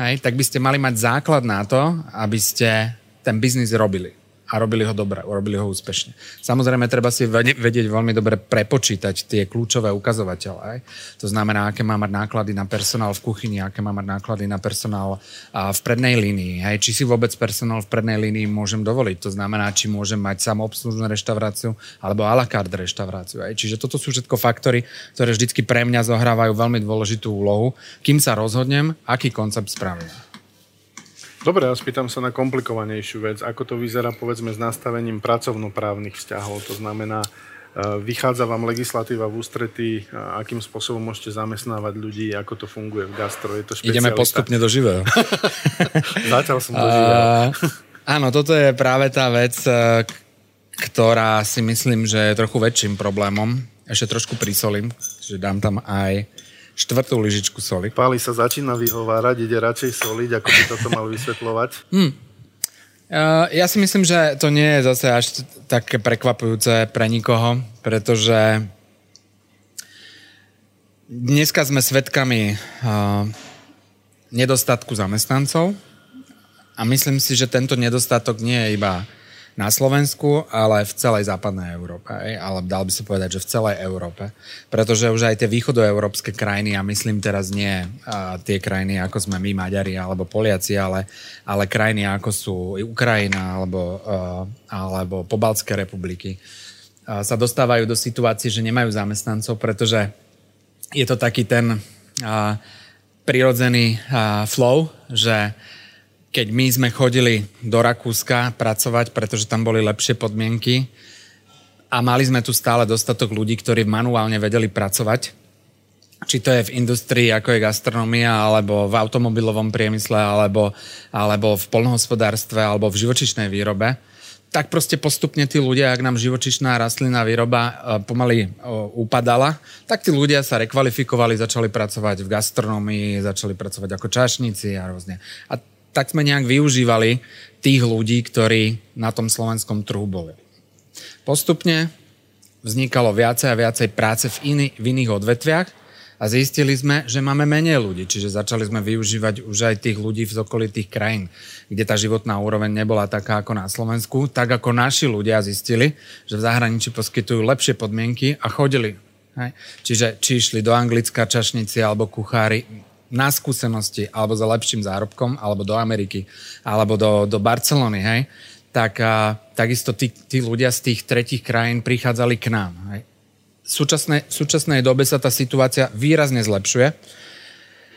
hej, tak by ste mali mať základ na to, aby ste ten biznis robili a robili ho dobre, robili ho úspešne. Samozrejme, treba si vedieť veľmi dobre prepočítať tie kľúčové ukazovatele. Aj? To znamená, aké má mať náklady na personál v kuchyni, aké má mať náklady na personál v prednej línii. Hej? Či si vôbec personál v prednej línii môžem dovoliť. To znamená, či môžem mať samoobslužnú reštauráciu alebo a la carte reštauráciu. Hej? Čiže toto sú všetko faktory, ktoré vždycky pre mňa zohrávajú veľmi dôležitú úlohu, kým sa rozhodnem, aký koncept spravím. Dobre, ja spýtam sa na komplikovanejšiu vec. Ako to vyzerá, povedzme, s nastavením pracovnoprávnych vzťahov? To znamená, e, vychádza vám legislatíva v ústretí, e, akým spôsobom môžete zamestnávať ľudí, ako to funguje v gastro. Je to špecialita. Ideme postupne do živého. Zatiaľ som do živého. áno, toto je práve tá vec, e, ktorá si myslím, že je trochu väčším problémom. Ešte trošku prisolím, že dám tam aj štvrtú lyžičku soli. Páli sa začína vyhovárať, ide radšej soliť, ako by toto mal vysvetľovať. Hmm. Uh, ja si myslím, že to nie je zase až také prekvapujúce pre nikoho, pretože dneska sme svedkami uh, nedostatku zamestnancov a myslím si, že tento nedostatok nie je iba na Slovensku, ale v celej západnej Európe. Ale dal by sa povedať, že v celej Európe. Pretože už aj tie východoeurópske krajiny, a myslím teraz nie a tie krajiny, ako sme my, Maďari alebo Poliaci, ale, ale krajiny, ako sú Ukrajina alebo, alebo Pobaltské republiky, sa dostávajú do situácie, že nemajú zamestnancov, pretože je to taký ten prirodzený flow, že keď my sme chodili do Rakúska pracovať, pretože tam boli lepšie podmienky a mali sme tu stále dostatok ľudí, ktorí manuálne vedeli pracovať, či to je v industrii, ako je gastronomia, alebo v automobilovom priemysle, alebo, alebo v polnohospodárstve, alebo v živočišnej výrobe, tak proste postupne tí ľudia, ak nám živočišná rastlina výroba e, pomaly e, upadala, tak tí ľudia sa rekvalifikovali, začali pracovať v gastronomii, začali pracovať ako čašníci a rôzne. A tak sme nejak využívali tých ľudí, ktorí na tom slovenskom trhu boli. Postupne vznikalo viacej a viacej práce v, iný, v iných odvetviach a zistili sme, že máme menej ľudí, čiže začali sme využívať už aj tých ľudí z okolitých krajín, kde tá životná úroveň nebola taká ako na Slovensku, tak ako naši ľudia zistili, že v zahraničí poskytujú lepšie podmienky a chodili. Hej. Čiže či išli do Anglicka čašníci alebo kuchári, na skúsenosti alebo za lepším zárobkom, alebo do Ameriky, alebo do, do Barcelony, hej, tak a, takisto tí, tí ľudia z tých tretich krajín prichádzali k nám. Hej. V súčasnej, v súčasnej dobe sa tá situácia výrazne zlepšuje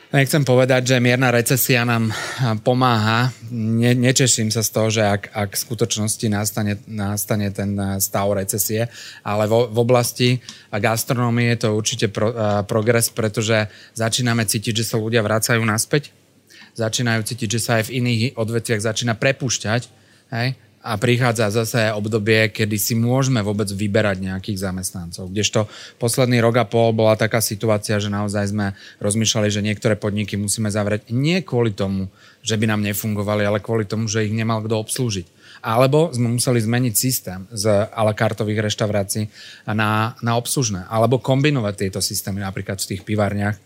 Nechcem povedať, že mierna recesia nám pomáha. Ne, nečeším sa z toho, že ak, ak v skutočnosti nastane, nastane ten stav recesie, ale vo, v oblasti gastronómie je to určite pro, progres, pretože začíname cítiť, že sa ľudia vracajú naspäť. Začínajú cítiť, že sa aj v iných odvetviach začína prepúšťať. Hej? A prichádza zase obdobie, kedy si môžeme vôbec vyberať nejakých zamestnancov. Kdežto posledný rok a pol bola taká situácia, že naozaj sme rozmýšľali, že niektoré podniky musíme zavrieť nie kvôli tomu, že by nám nefungovali, ale kvôli tomu, že ich nemal kto obslúžiť. Alebo sme museli zmeniť systém z a la kartových reštaurácií na, na obslužné. Alebo kombinovať tieto systémy napríklad v tých pivárniach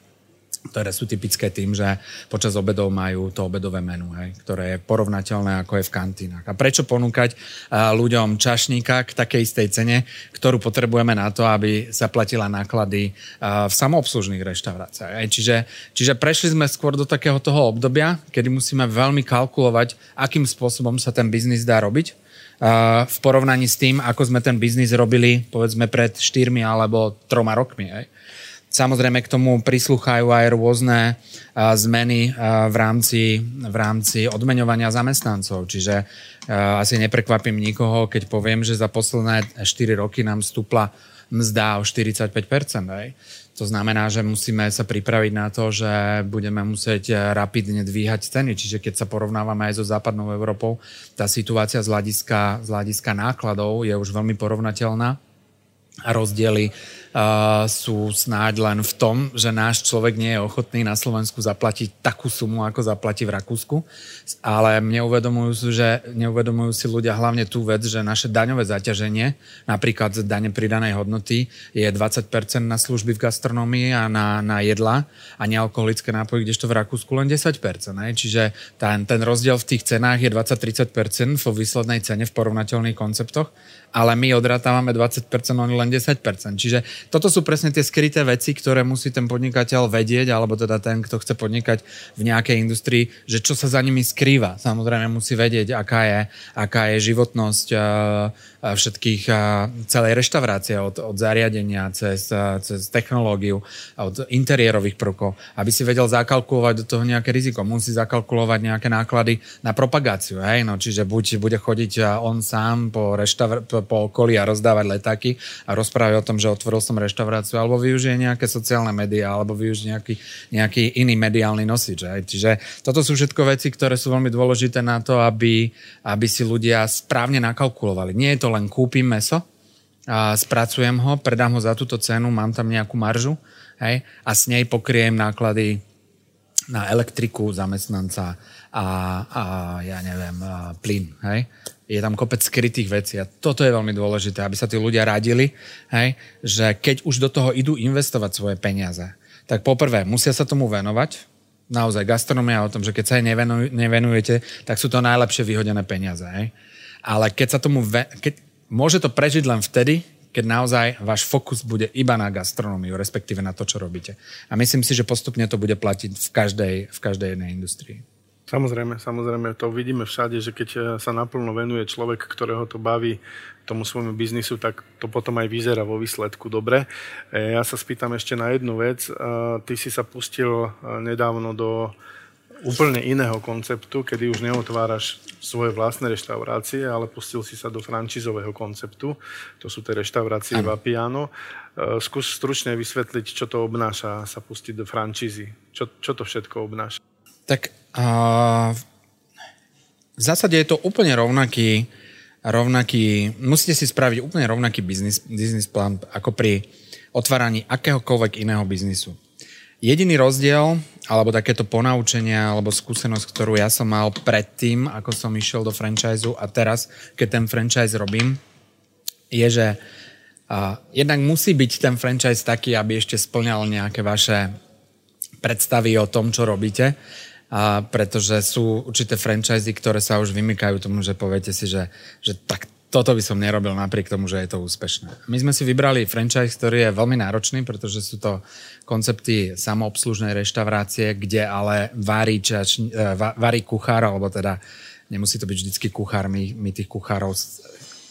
ktoré sú typické tým, že počas obedov majú to obedové menu, hej, ktoré je porovnateľné ako je v kantínach. A prečo ponúkať ľuďom čašníka k takej istej cene, ktorú potrebujeme na to, aby sa platila náklady v samoobslužných reštauráciách. Hej. Čiže, čiže prešli sme skôr do takého toho obdobia, kedy musíme veľmi kalkulovať, akým spôsobom sa ten biznis dá robiť v porovnaní s tým, ako sme ten biznis robili povedzme pred 4 alebo troma rokmi. Hej. Samozrejme k tomu prislúchajú aj rôzne zmeny v rámci, v rámci odmeňovania zamestnancov. Čiže asi neprekvapím nikoho, keď poviem, že za posledné 4 roky nám stúpla mzda o 45%. Hej. To znamená, že musíme sa pripraviť na to, že budeme musieť rapidne dvíhať ceny. Čiže keď sa porovnávame aj so západnou Európou, tá situácia z hľadiska, z hľadiska nákladov je už veľmi porovnateľná a rozdiely uh, sú snáď len v tom, že náš človek nie je ochotný na Slovensku zaplatiť takú sumu, ako zaplatí v Rakúsku. Ale neuvedomujú si, že, neuvedomujú si ľudia hlavne tú vec, že naše daňové zaťaženie, napríklad dane pridanej hodnoty, je 20% na služby v gastronomii a na, na jedla a nealkoholické nápoje, kdežto v Rakúsku len 10%. Ne? Čiže ten, ten rozdiel v tých cenách je 20-30% vo výslednej cene v porovnateľných konceptoch, ale my odrátavame 20%, oni len 10%. Čiže toto sú presne tie skryté veci, ktoré musí ten podnikateľ vedieť, alebo teda ten, kto chce podnikať v nejakej industrii, že čo sa za nimi skrýva. Samozrejme musí vedieť, aká je, aká je životnosť všetkých, celej reštaurácie, od, od zariadenia cez, cez technológiu, od interiérových prvkov, aby si vedel zakalkulovať do toho nejaké riziko. Musí zakalkulovať nejaké náklady na propagáciu. Hej? No, čiže buď bude chodiť on sám po, reštaur- po okolí a rozdávať letáky a rozprávať o tom, že otvoril som reštauráciu, alebo využije nejaké sociálne médiá, alebo využije nejaký, nejaký iný mediálny nosič. Hej? Čiže toto sú všetko veci, ktoré sú veľmi dôležité na to, aby, aby si ľudia správne nakalkulovali. Nie je to len kúpim meso, a spracujem ho, predám ho za túto cenu, mám tam nejakú maržu hej, a s nej pokriem náklady na elektriku, zamestnanca a, a ja neviem, a plyn. Hej. Je tam kopec skrytých vecí a toto je veľmi dôležité, aby sa tí ľudia radili, hej, že keď už do toho idú investovať svoje peniaze, tak poprvé musia sa tomu venovať, naozaj gastronomia o tom, že keď sa jej nevenujete, tak sú to najlepšie vyhodené peniaze. Hej ale keď sa tomu... Ve- keď, môže to prežiť len vtedy, keď naozaj váš fokus bude iba na gastronómiu, respektíve na to, čo robíte. A myslím si, že postupne to bude platiť v každej, v každej jednej industrii. Samozrejme, samozrejme, to vidíme všade, že keď eh, sa naplno venuje človek, ktorého to baví tomu svojmu biznisu, tak to potom aj vyzerá vo výsledku dobre. Eh, ja sa spýtam ešte na jednu vec. Eh, ty si sa pustil nedávno do úplne iného konceptu, kedy už neotváraš svoje vlastné reštaurácie, ale pustil si sa do francízového konceptu. To sú tie reštaurácie ano. Vapiano. E, skús stručne vysvetliť, čo to obnáša sa pustiť do francízy. Čo, čo to všetko obnáša? Tak uh, v zásade je to úplne rovnaký, rovnaký musíte si spraviť úplne rovnaký biznis, biznis plán ako pri otváraní akéhokoľvek iného biznisu. Jediný rozdiel, alebo takéto ponaučenia, alebo skúsenosť, ktorú ja som mal predtým, ako som išiel do franchise a teraz, keď ten franchise robím, je, že uh, jednak musí byť ten franchise taký, aby ešte splňal nejaké vaše predstavy o tom, čo robíte, a pretože sú určité franchise, ktoré sa už vymykajú tomu, že poviete si, že, že tak toto by som nerobil napriek tomu, že je to úspešné. My sme si vybrali franchise, ktorý je veľmi náročný, pretože sú to koncepty samoobslužnej reštaurácie, kde ale varí, čač, e, varí kuchár, alebo teda nemusí to byť vždycky kuchár, my, my tých kuchárov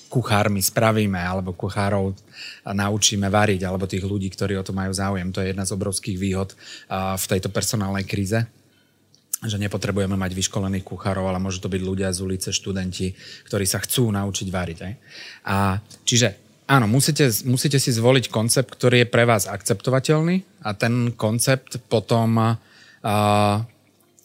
kuchármi spravíme, alebo kuchárov naučíme variť, alebo tých ľudí, ktorí o to majú záujem. To je jedna z obrovských výhod v tejto personálnej kríze že nepotrebujeme mať vyškolených kuchárov, ale môžu to byť ľudia z ulice, študenti, ktorí sa chcú naučiť variť. Aj? A čiže áno, musíte, musíte si zvoliť koncept, ktorý je pre vás akceptovateľný a ten koncept potom uh,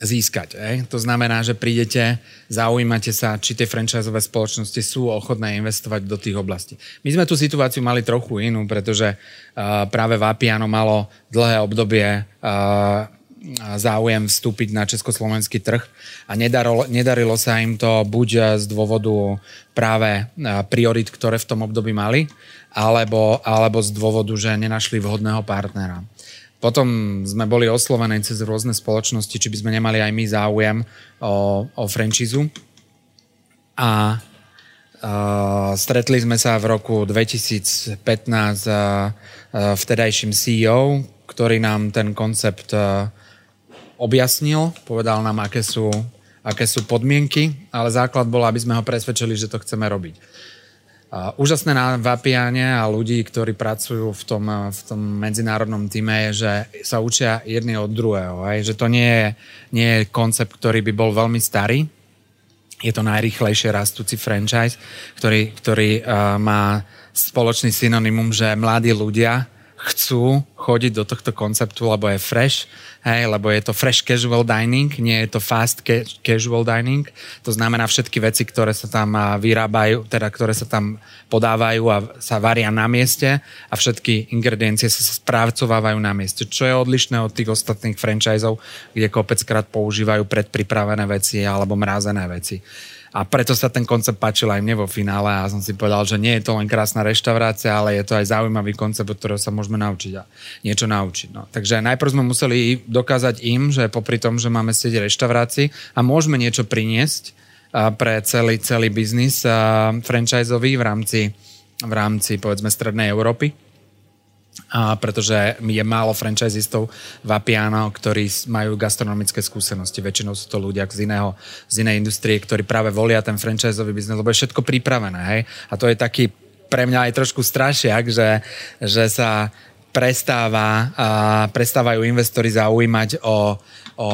získať. Ej? To znamená, že prídete, zaujímate sa, či tie franchiseové spoločnosti sú ochotné investovať do tých oblastí. My sme tú situáciu mali trochu inú, pretože uh, práve Vapiano malo dlhé obdobie uh, záujem vstúpiť na československý trh a nedarilo, nedarilo sa im to buď z dôvodu práve priorit, ktoré v tom období mali, alebo, alebo z dôvodu, že nenašli vhodného partnera. Potom sme boli oslovení cez rôzne spoločnosti, či by sme nemali aj my záujem o, o franchízu. A Uh, stretli sme sa v roku 2015 uh, uh, vtedajším CEO, ktorý nám ten koncept uh, objasnil, povedal nám, aké sú, aké sú podmienky, ale základ bol, aby sme ho presvedčili, že to chceme robiť. Úžasné na Vapiane a ľudí, ktorí pracujú v tom, v tom medzinárodnom týme je, že sa učia jedni od druhého. Aj? Že to nie je, nie je koncept, ktorý by bol veľmi starý. Je to najrychlejšie rastúci franchise, ktorý, ktorý uh, má spoločný synonymum, že mladí ľudia chcú chodiť do tohto konceptu, lebo je fresh, hej, lebo je to fresh casual dining, nie je to fast ca- casual dining. To znamená všetky veci, ktoré sa tam vyrábajú, teda ktoré sa tam podávajú a sa varia na mieste a všetky ingrediencie sa správcovávajú na mieste, čo je odlišné od tých ostatných franchiseov, kde kopeckrát používajú predpripravené veci alebo mrázené veci. A preto sa ten koncept páčil aj mne vo finále a som si povedal, že nie je to len krásna reštaurácia, ale je to aj zaujímavý koncept, od ktorého sa môžeme naučiť a niečo naučiť. No. Takže najprv sme museli dokázať im, že popri tom, že máme sieť reštaurácií a môžeme niečo priniesť pre celý, celý biznis franchiseový v rámci, v rámci povedzme Strednej Európy pretože je málo franchisistov v Apiano, ktorí majú gastronomické skúsenosti. Väčšinou sú to ľudia z, iného, z inej industrie, ktorí práve volia ten franchiseový biznes, lebo je všetko pripravené. Hej? A to je taký pre mňa aj trošku strašiak, že, že sa prestáva, a prestávajú investori zaujímať o, o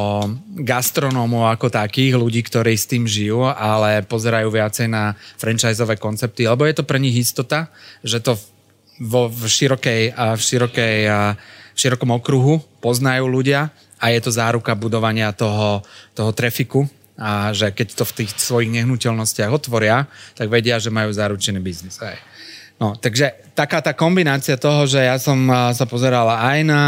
gastronómov ako takých, ľudí, ktorí s tým žijú, ale pozerajú viacej na franchiseové koncepty, lebo je to pre nich istota, že to vo, v, širokej, v, širokej, v širokom okruhu poznajú ľudia a je to záruka budovania toho, toho trafiku a že keď to v tých svojich nehnuteľnostiach otvoria, tak vedia, že majú zaručený biznis. Aj. No, takže taká tá kombinácia toho, že ja som sa pozerala aj na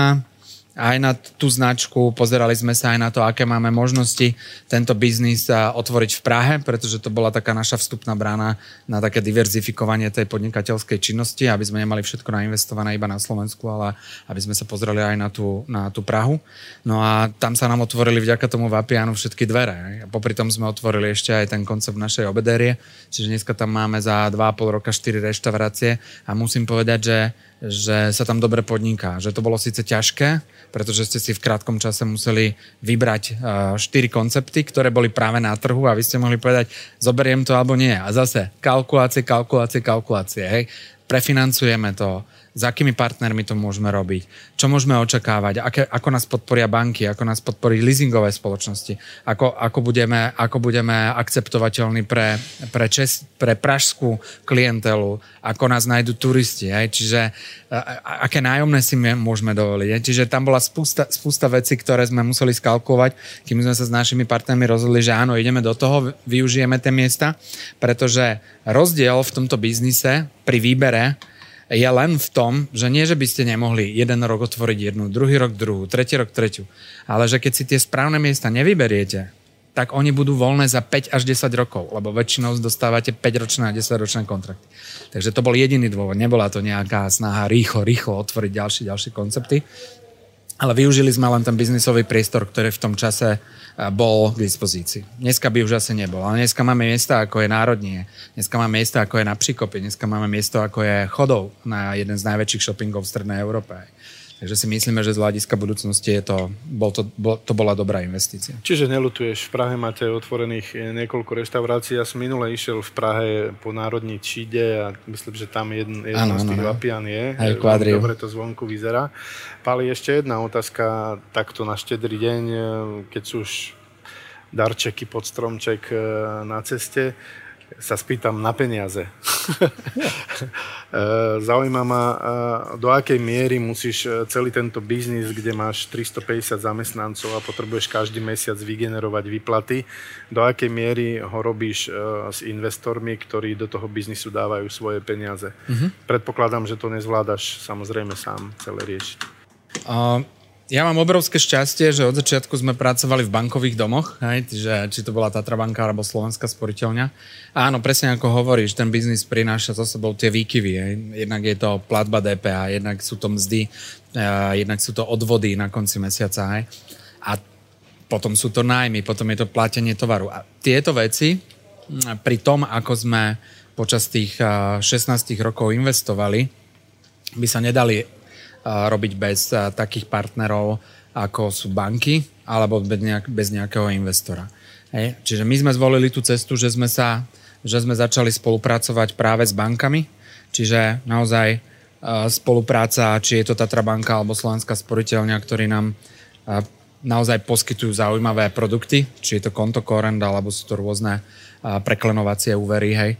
aj na tú značku, pozerali sme sa aj na to, aké máme možnosti tento biznis otvoriť v Prahe, pretože to bola taká naša vstupná brána na také diverzifikovanie tej podnikateľskej činnosti, aby sme nemali všetko nainvestované iba na Slovensku, ale aby sme sa pozreli aj na tú, na tú Prahu. No a tam sa nám otvorili vďaka tomu Vapianu všetky dvere. A popri tom sme otvorili ešte aj ten koncept našej obedérie, čiže dneska tam máme za 2,5 roka 4 reštaurácie a musím povedať, že že sa tam dobre podniká. Že to bolo síce ťažké, pretože ste si v krátkom čase museli vybrať uh, štyri koncepty, ktoré boli práve na trhu a vy ste mohli povedať, zoberiem to alebo nie. A zase kalkulácie, kalkulácie, kalkulácie. Hej. Prefinancujeme to, s akými partnermi to môžeme robiť, čo môžeme očakávať, aké, ako nás podporia banky, ako nás podporí leasingové spoločnosti, ako, ako, budeme, ako budeme akceptovateľní pre, pre, čes, pre pražskú klientelu, ako nás nájdú turisti, hej? čiže a, aké nájomné si môžeme dovoliť. Hej? Čiže tam bola spústa, spústa vecí, ktoré sme museli skalkovať, kým sme sa s našimi partnermi rozhodli, že áno, ideme do toho, využijeme tie miesta, pretože rozdiel v tomto biznise pri výbere je len v tom, že nie, že by ste nemohli jeden rok otvoriť jednu, druhý rok druhú, tretí rok tretiu, ale že keď si tie správne miesta nevyberiete, tak oni budú voľné za 5 až 10 rokov, lebo väčšinou dostávate 5-ročné a 10-ročné kontrakty. Takže to bol jediný dôvod. Nebola to nejaká snaha rýchlo, rýchlo otvoriť ďalšie, ďalšie koncepty. Ale využili sme len ten biznisový priestor, ktorý v tom čase bol k dispozícii. Dneska by už asi nebol, ale dneska máme miesta ako je Národnie, dneska máme miesta ako je na Příkope, dneska máme miesto ako je Chodov na jeden z najväčších shoppingov v Strednej Európe. Takže si myslíme, že z hľadiska budúcnosti je to, bol to, bol, to bola dobrá investícia. Čiže nelutuješ, v Prahe máte otvorených niekoľko reštaurácií. Ja som minule išiel v Prahe po Národní Číde a myslím, že tam jeden, jeden ano, z tých vapian je. Aj Dobre to zvonku vyzerá. Pali, ešte jedna otázka takto na štedrý deň, keď sú už darčeky pod stromček eh, na ceste sa spýtam na peniaze. Eh, zaujíma ma, eh, do akej miery musíš eh, celý tento biznis, kde máš 350 zamestnancov a potrebuješ každý mesiac vygenerovať výplaty, do akej miery ho robíš s investormi, ktorí do toho biznisu dávajú svoje peniaze. Uh-huh. Predpokladám, že to nezvládaš samozrejme sám celé riešiť. Uh ja mám obrovské šťastie, že od začiatku sme pracovali v bankových domoch, hej, že, či to bola Tatra banka alebo Slovenská sporiteľňa. Áno, presne ako hovoríš, ten biznis prináša so sebou tie výkyvy. Hej. Jednak je to platba DPH, jednak sú to mzdy, uh, jednak sú to odvody na konci mesiaca. Hej. A potom sú to nájmy, potom je to platenie tovaru. A tieto veci, pri tom, ako sme počas tých 16 rokov investovali, by sa nedali robiť bez takých partnerov, ako sú banky, alebo bez, nejak, bez nejakého investora. Hej. Čiže my sme zvolili tú cestu, že sme, sa, že sme začali spolupracovať práve s bankami, čiže naozaj spolupráca, či je to Tatra banka alebo Slovenská sporiteľňa, ktorí nám naozaj poskytujú zaujímavé produkty, či je to konto korend, alebo sú to rôzne preklenovacie úvery, hej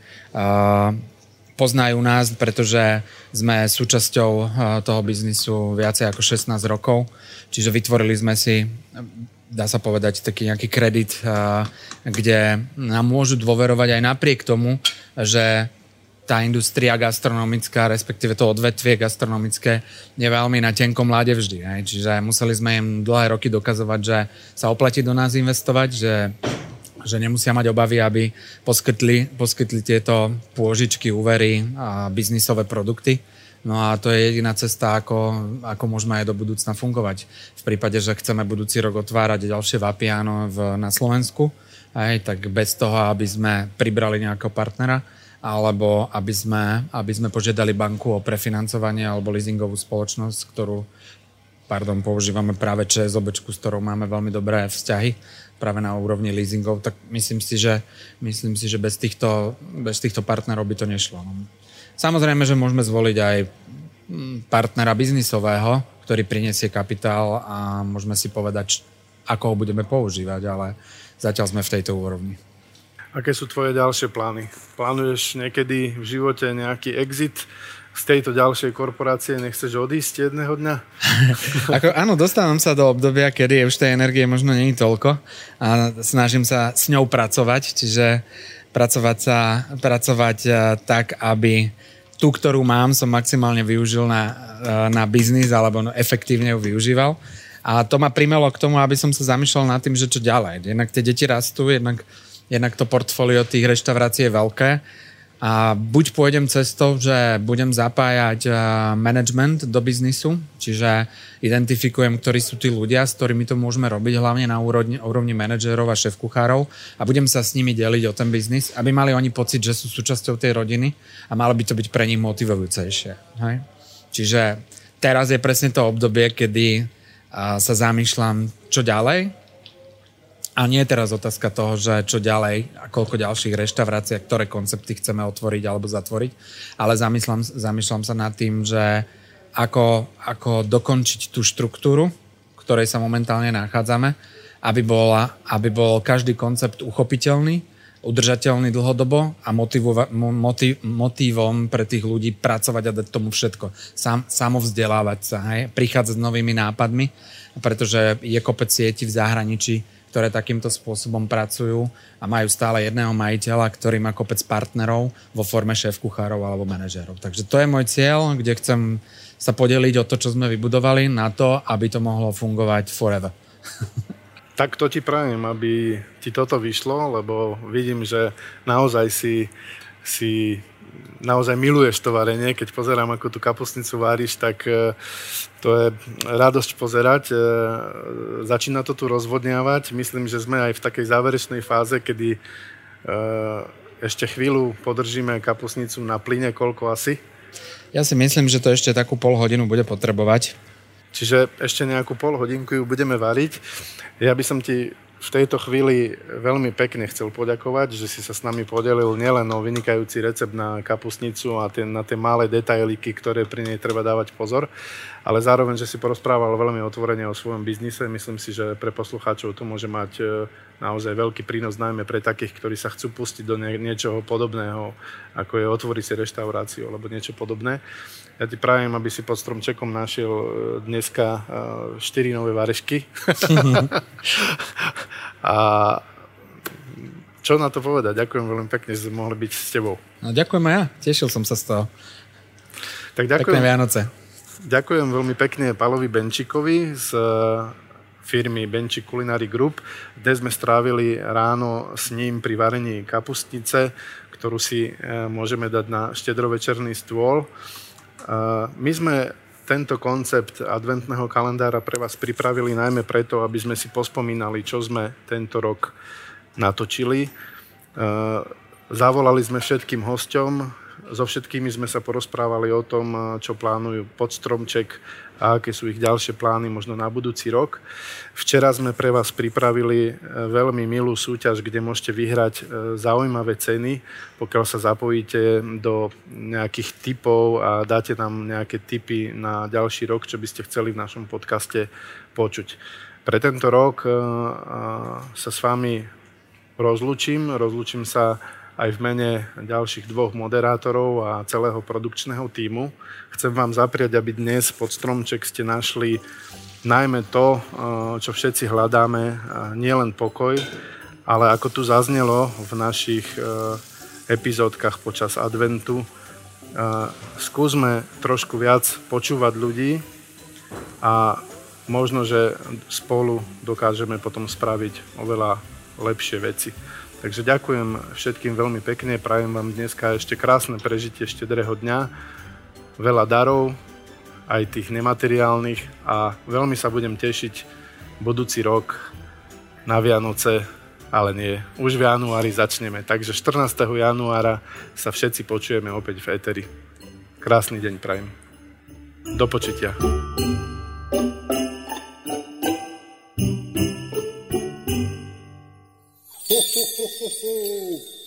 poznajú nás, pretože sme súčasťou eh, toho biznisu viacej ako 16 rokov, čiže vytvorili sme si dá sa povedať, taký nejaký kredit, eh, kde nám môžu dôverovať aj napriek tomu, že tá industria gastronomická, respektíve to odvetvie gastronomické je veľmi na tenkom láde vždy. Čiže museli sme im dlhé roky dokazovať, že sa oplatí do nás investovať, že že nemusia mať obavy, aby poskytli, poskytli tieto pôžičky, úvery a biznisové produkty. No a to je jediná cesta, ako, ako môžeme aj do budúcna fungovať. V prípade, že chceme budúci rok otvárať ďalšie vapiano v, na Slovensku, aj, tak bez toho, aby sme pribrali nejakého partnera, alebo aby sme, aby sme požiadali banku o prefinancovanie alebo leasingovú spoločnosť, ktorú pardon, používame práve ČSOB, s ktorou máme veľmi dobré vzťahy, práve na úrovni leasingov, tak myslím si, že, myslím si, že bez, týchto, bez týchto partnerov by to nešlo. No. Samozrejme, že môžeme zvoliť aj mm, partnera biznisového, ktorý prinesie kapitál a môžeme si povedať, ako ho budeme používať, ale zatiaľ sme v tejto úrovni. Aké sú tvoje ďalšie plány? Plánuješ niekedy v živote nejaký exit z tejto ďalšej korporácie nechceš odísť jedného dňa? Ako, áno, dostávam sa do obdobia, kedy už tej energie možno není toľko a snažím sa s ňou pracovať, čiže pracovať, sa, pracovať eh, tak, aby tú, ktorú mám, som maximálne využil na, eh, na biznis alebo no, efektívne ju využíval. A to ma primelo k tomu, aby som sa zamýšľal nad tým, že čo ďalej. Jednak tie deti rastú, jednak, jednak to portfólio tých reštaurácií je veľké a buď pôjdem cestou, že budem zapájať management do biznisu, čiže identifikujem, ktorí sú tí ľudia, s ktorými to môžeme robiť, hlavne na úrovni, úrovni manažérov a šéf-kuchárov a budem sa s nimi deliť o ten biznis, aby mali oni pocit, že sú súčasťou tej rodiny a malo by to byť pre nich motivujúcejšie. Hej? Čiže teraz je presne to obdobie, kedy sa zamýšľam, čo ďalej, a nie je teraz otázka toho, že čo ďalej a koľko ďalších reštaurácií, ktoré koncepty chceme otvoriť alebo zatvoriť, ale zamýšľam, zamýšľam sa nad tým, že ako, ako dokončiť tú štruktúru, v ktorej sa momentálne nachádzame, aby, bola, aby bol každý koncept uchopiteľný, udržateľný dlhodobo a motivova, motiv, motivom pre tých ľudí pracovať a dať tomu všetko. Sam, samovzdelávať sa, hej? prichádzať s novými nápadmi, pretože je kopec sieti v zahraničí, ktoré takýmto spôsobom pracujú a majú stále jedného majiteľa, ktorý má kopec partnerov vo forme šéf-kuchárov alebo manažérov. Takže to je môj cieľ, kde chcem sa podeliť o to, čo sme vybudovali na to, aby to mohlo fungovať forever. tak to ti prajem, aby ti toto vyšlo, lebo vidím, že naozaj si, si naozaj miluješ to varenie. Keď pozerám, ako tú kapustnicu váriš, tak e, to je radosť pozerať. E, začína to tu rozvodňávať. Myslím, že sme aj v takej záverečnej fáze, kedy e, ešte chvíľu podržíme kapusnicu na plyne, koľko asi? Ja si myslím, že to ešte takú pol hodinu bude potrebovať. Čiže ešte nejakú pol hodinku ju budeme variť. Ja by som ti v tejto chvíli veľmi pekne chcel poďakovať, že si sa s nami podelil nielen o vynikajúci recept na kapusnicu a tie, na tie malé detailiky, ktoré pri nej treba dávať pozor, ale zároveň, že si porozprával veľmi otvorene o svojom biznise. Myslím si, že pre poslucháčov to môže mať e, naozaj veľký prínos, najmä pre takých, ktorí sa chcú pustiť do nie, niečoho podobného, ako je otvoriť si reštauráciu alebo niečo podobné. Ja ti prajem, aby si pod stromčekom našiel e, dneska 4 e, nové varešky. a čo na to povedať? Ďakujem veľmi pekne, že sme mohli byť s tebou. No, ďakujem aj ja, tešil som sa z toho. Tak ďakujem. Pekné Vianoce. Ďakujem veľmi pekne Palovi Benčíkovi z e, firmy Benčík Culinary Group. Dnes sme strávili ráno s ním pri varení kapustnice, ktorú si môžeme dať na štedrovečerný stôl. My sme tento koncept adventného kalendára pre vás pripravili najmä preto, aby sme si pospomínali, čo sme tento rok natočili. Zavolali sme všetkým hosťom, so všetkými sme sa porozprávali o tom, čo plánujú pod stromček a aké sú ich ďalšie plány možno na budúci rok. Včera sme pre vás pripravili e, veľmi milú súťaž, kde môžete vyhrať e, zaujímavé ceny, pokiaľ sa zapojíte do nejakých typov a dáte nám nejaké tipy na ďalší rok, čo by ste chceli v našom podcaste počuť. Pre tento rok sa s vami rozlučím. Rozlučím sa aj v mene ďalších dvoch moderátorov a celého produkčného týmu. Chcem vám zapriať, aby dnes pod stromček ste našli najmä to, eh, čo všetci hľadáme, eh, nielen pokoj, ale ako tu zaznelo v našich eh, epizódkach počas adventu, skúsme trošku viac počúvať ľudí a možno, že spolu dokážeme potom spraviť oveľa lepšie veci. Takže ďakujem všetkým veľmi pekne, prajem vám dneska ešte krásne prežitie štedrého dňa, veľa darov, aj tých nemateriálnych a veľmi sa budem tešiť budúci rok na Vianoce, ale nie, už v januári začneme. Takže 14. januára sa všetci počujeme opäť v Eteri. Krásny deň prajem. Do počutia. Ho, ho, ho, ho.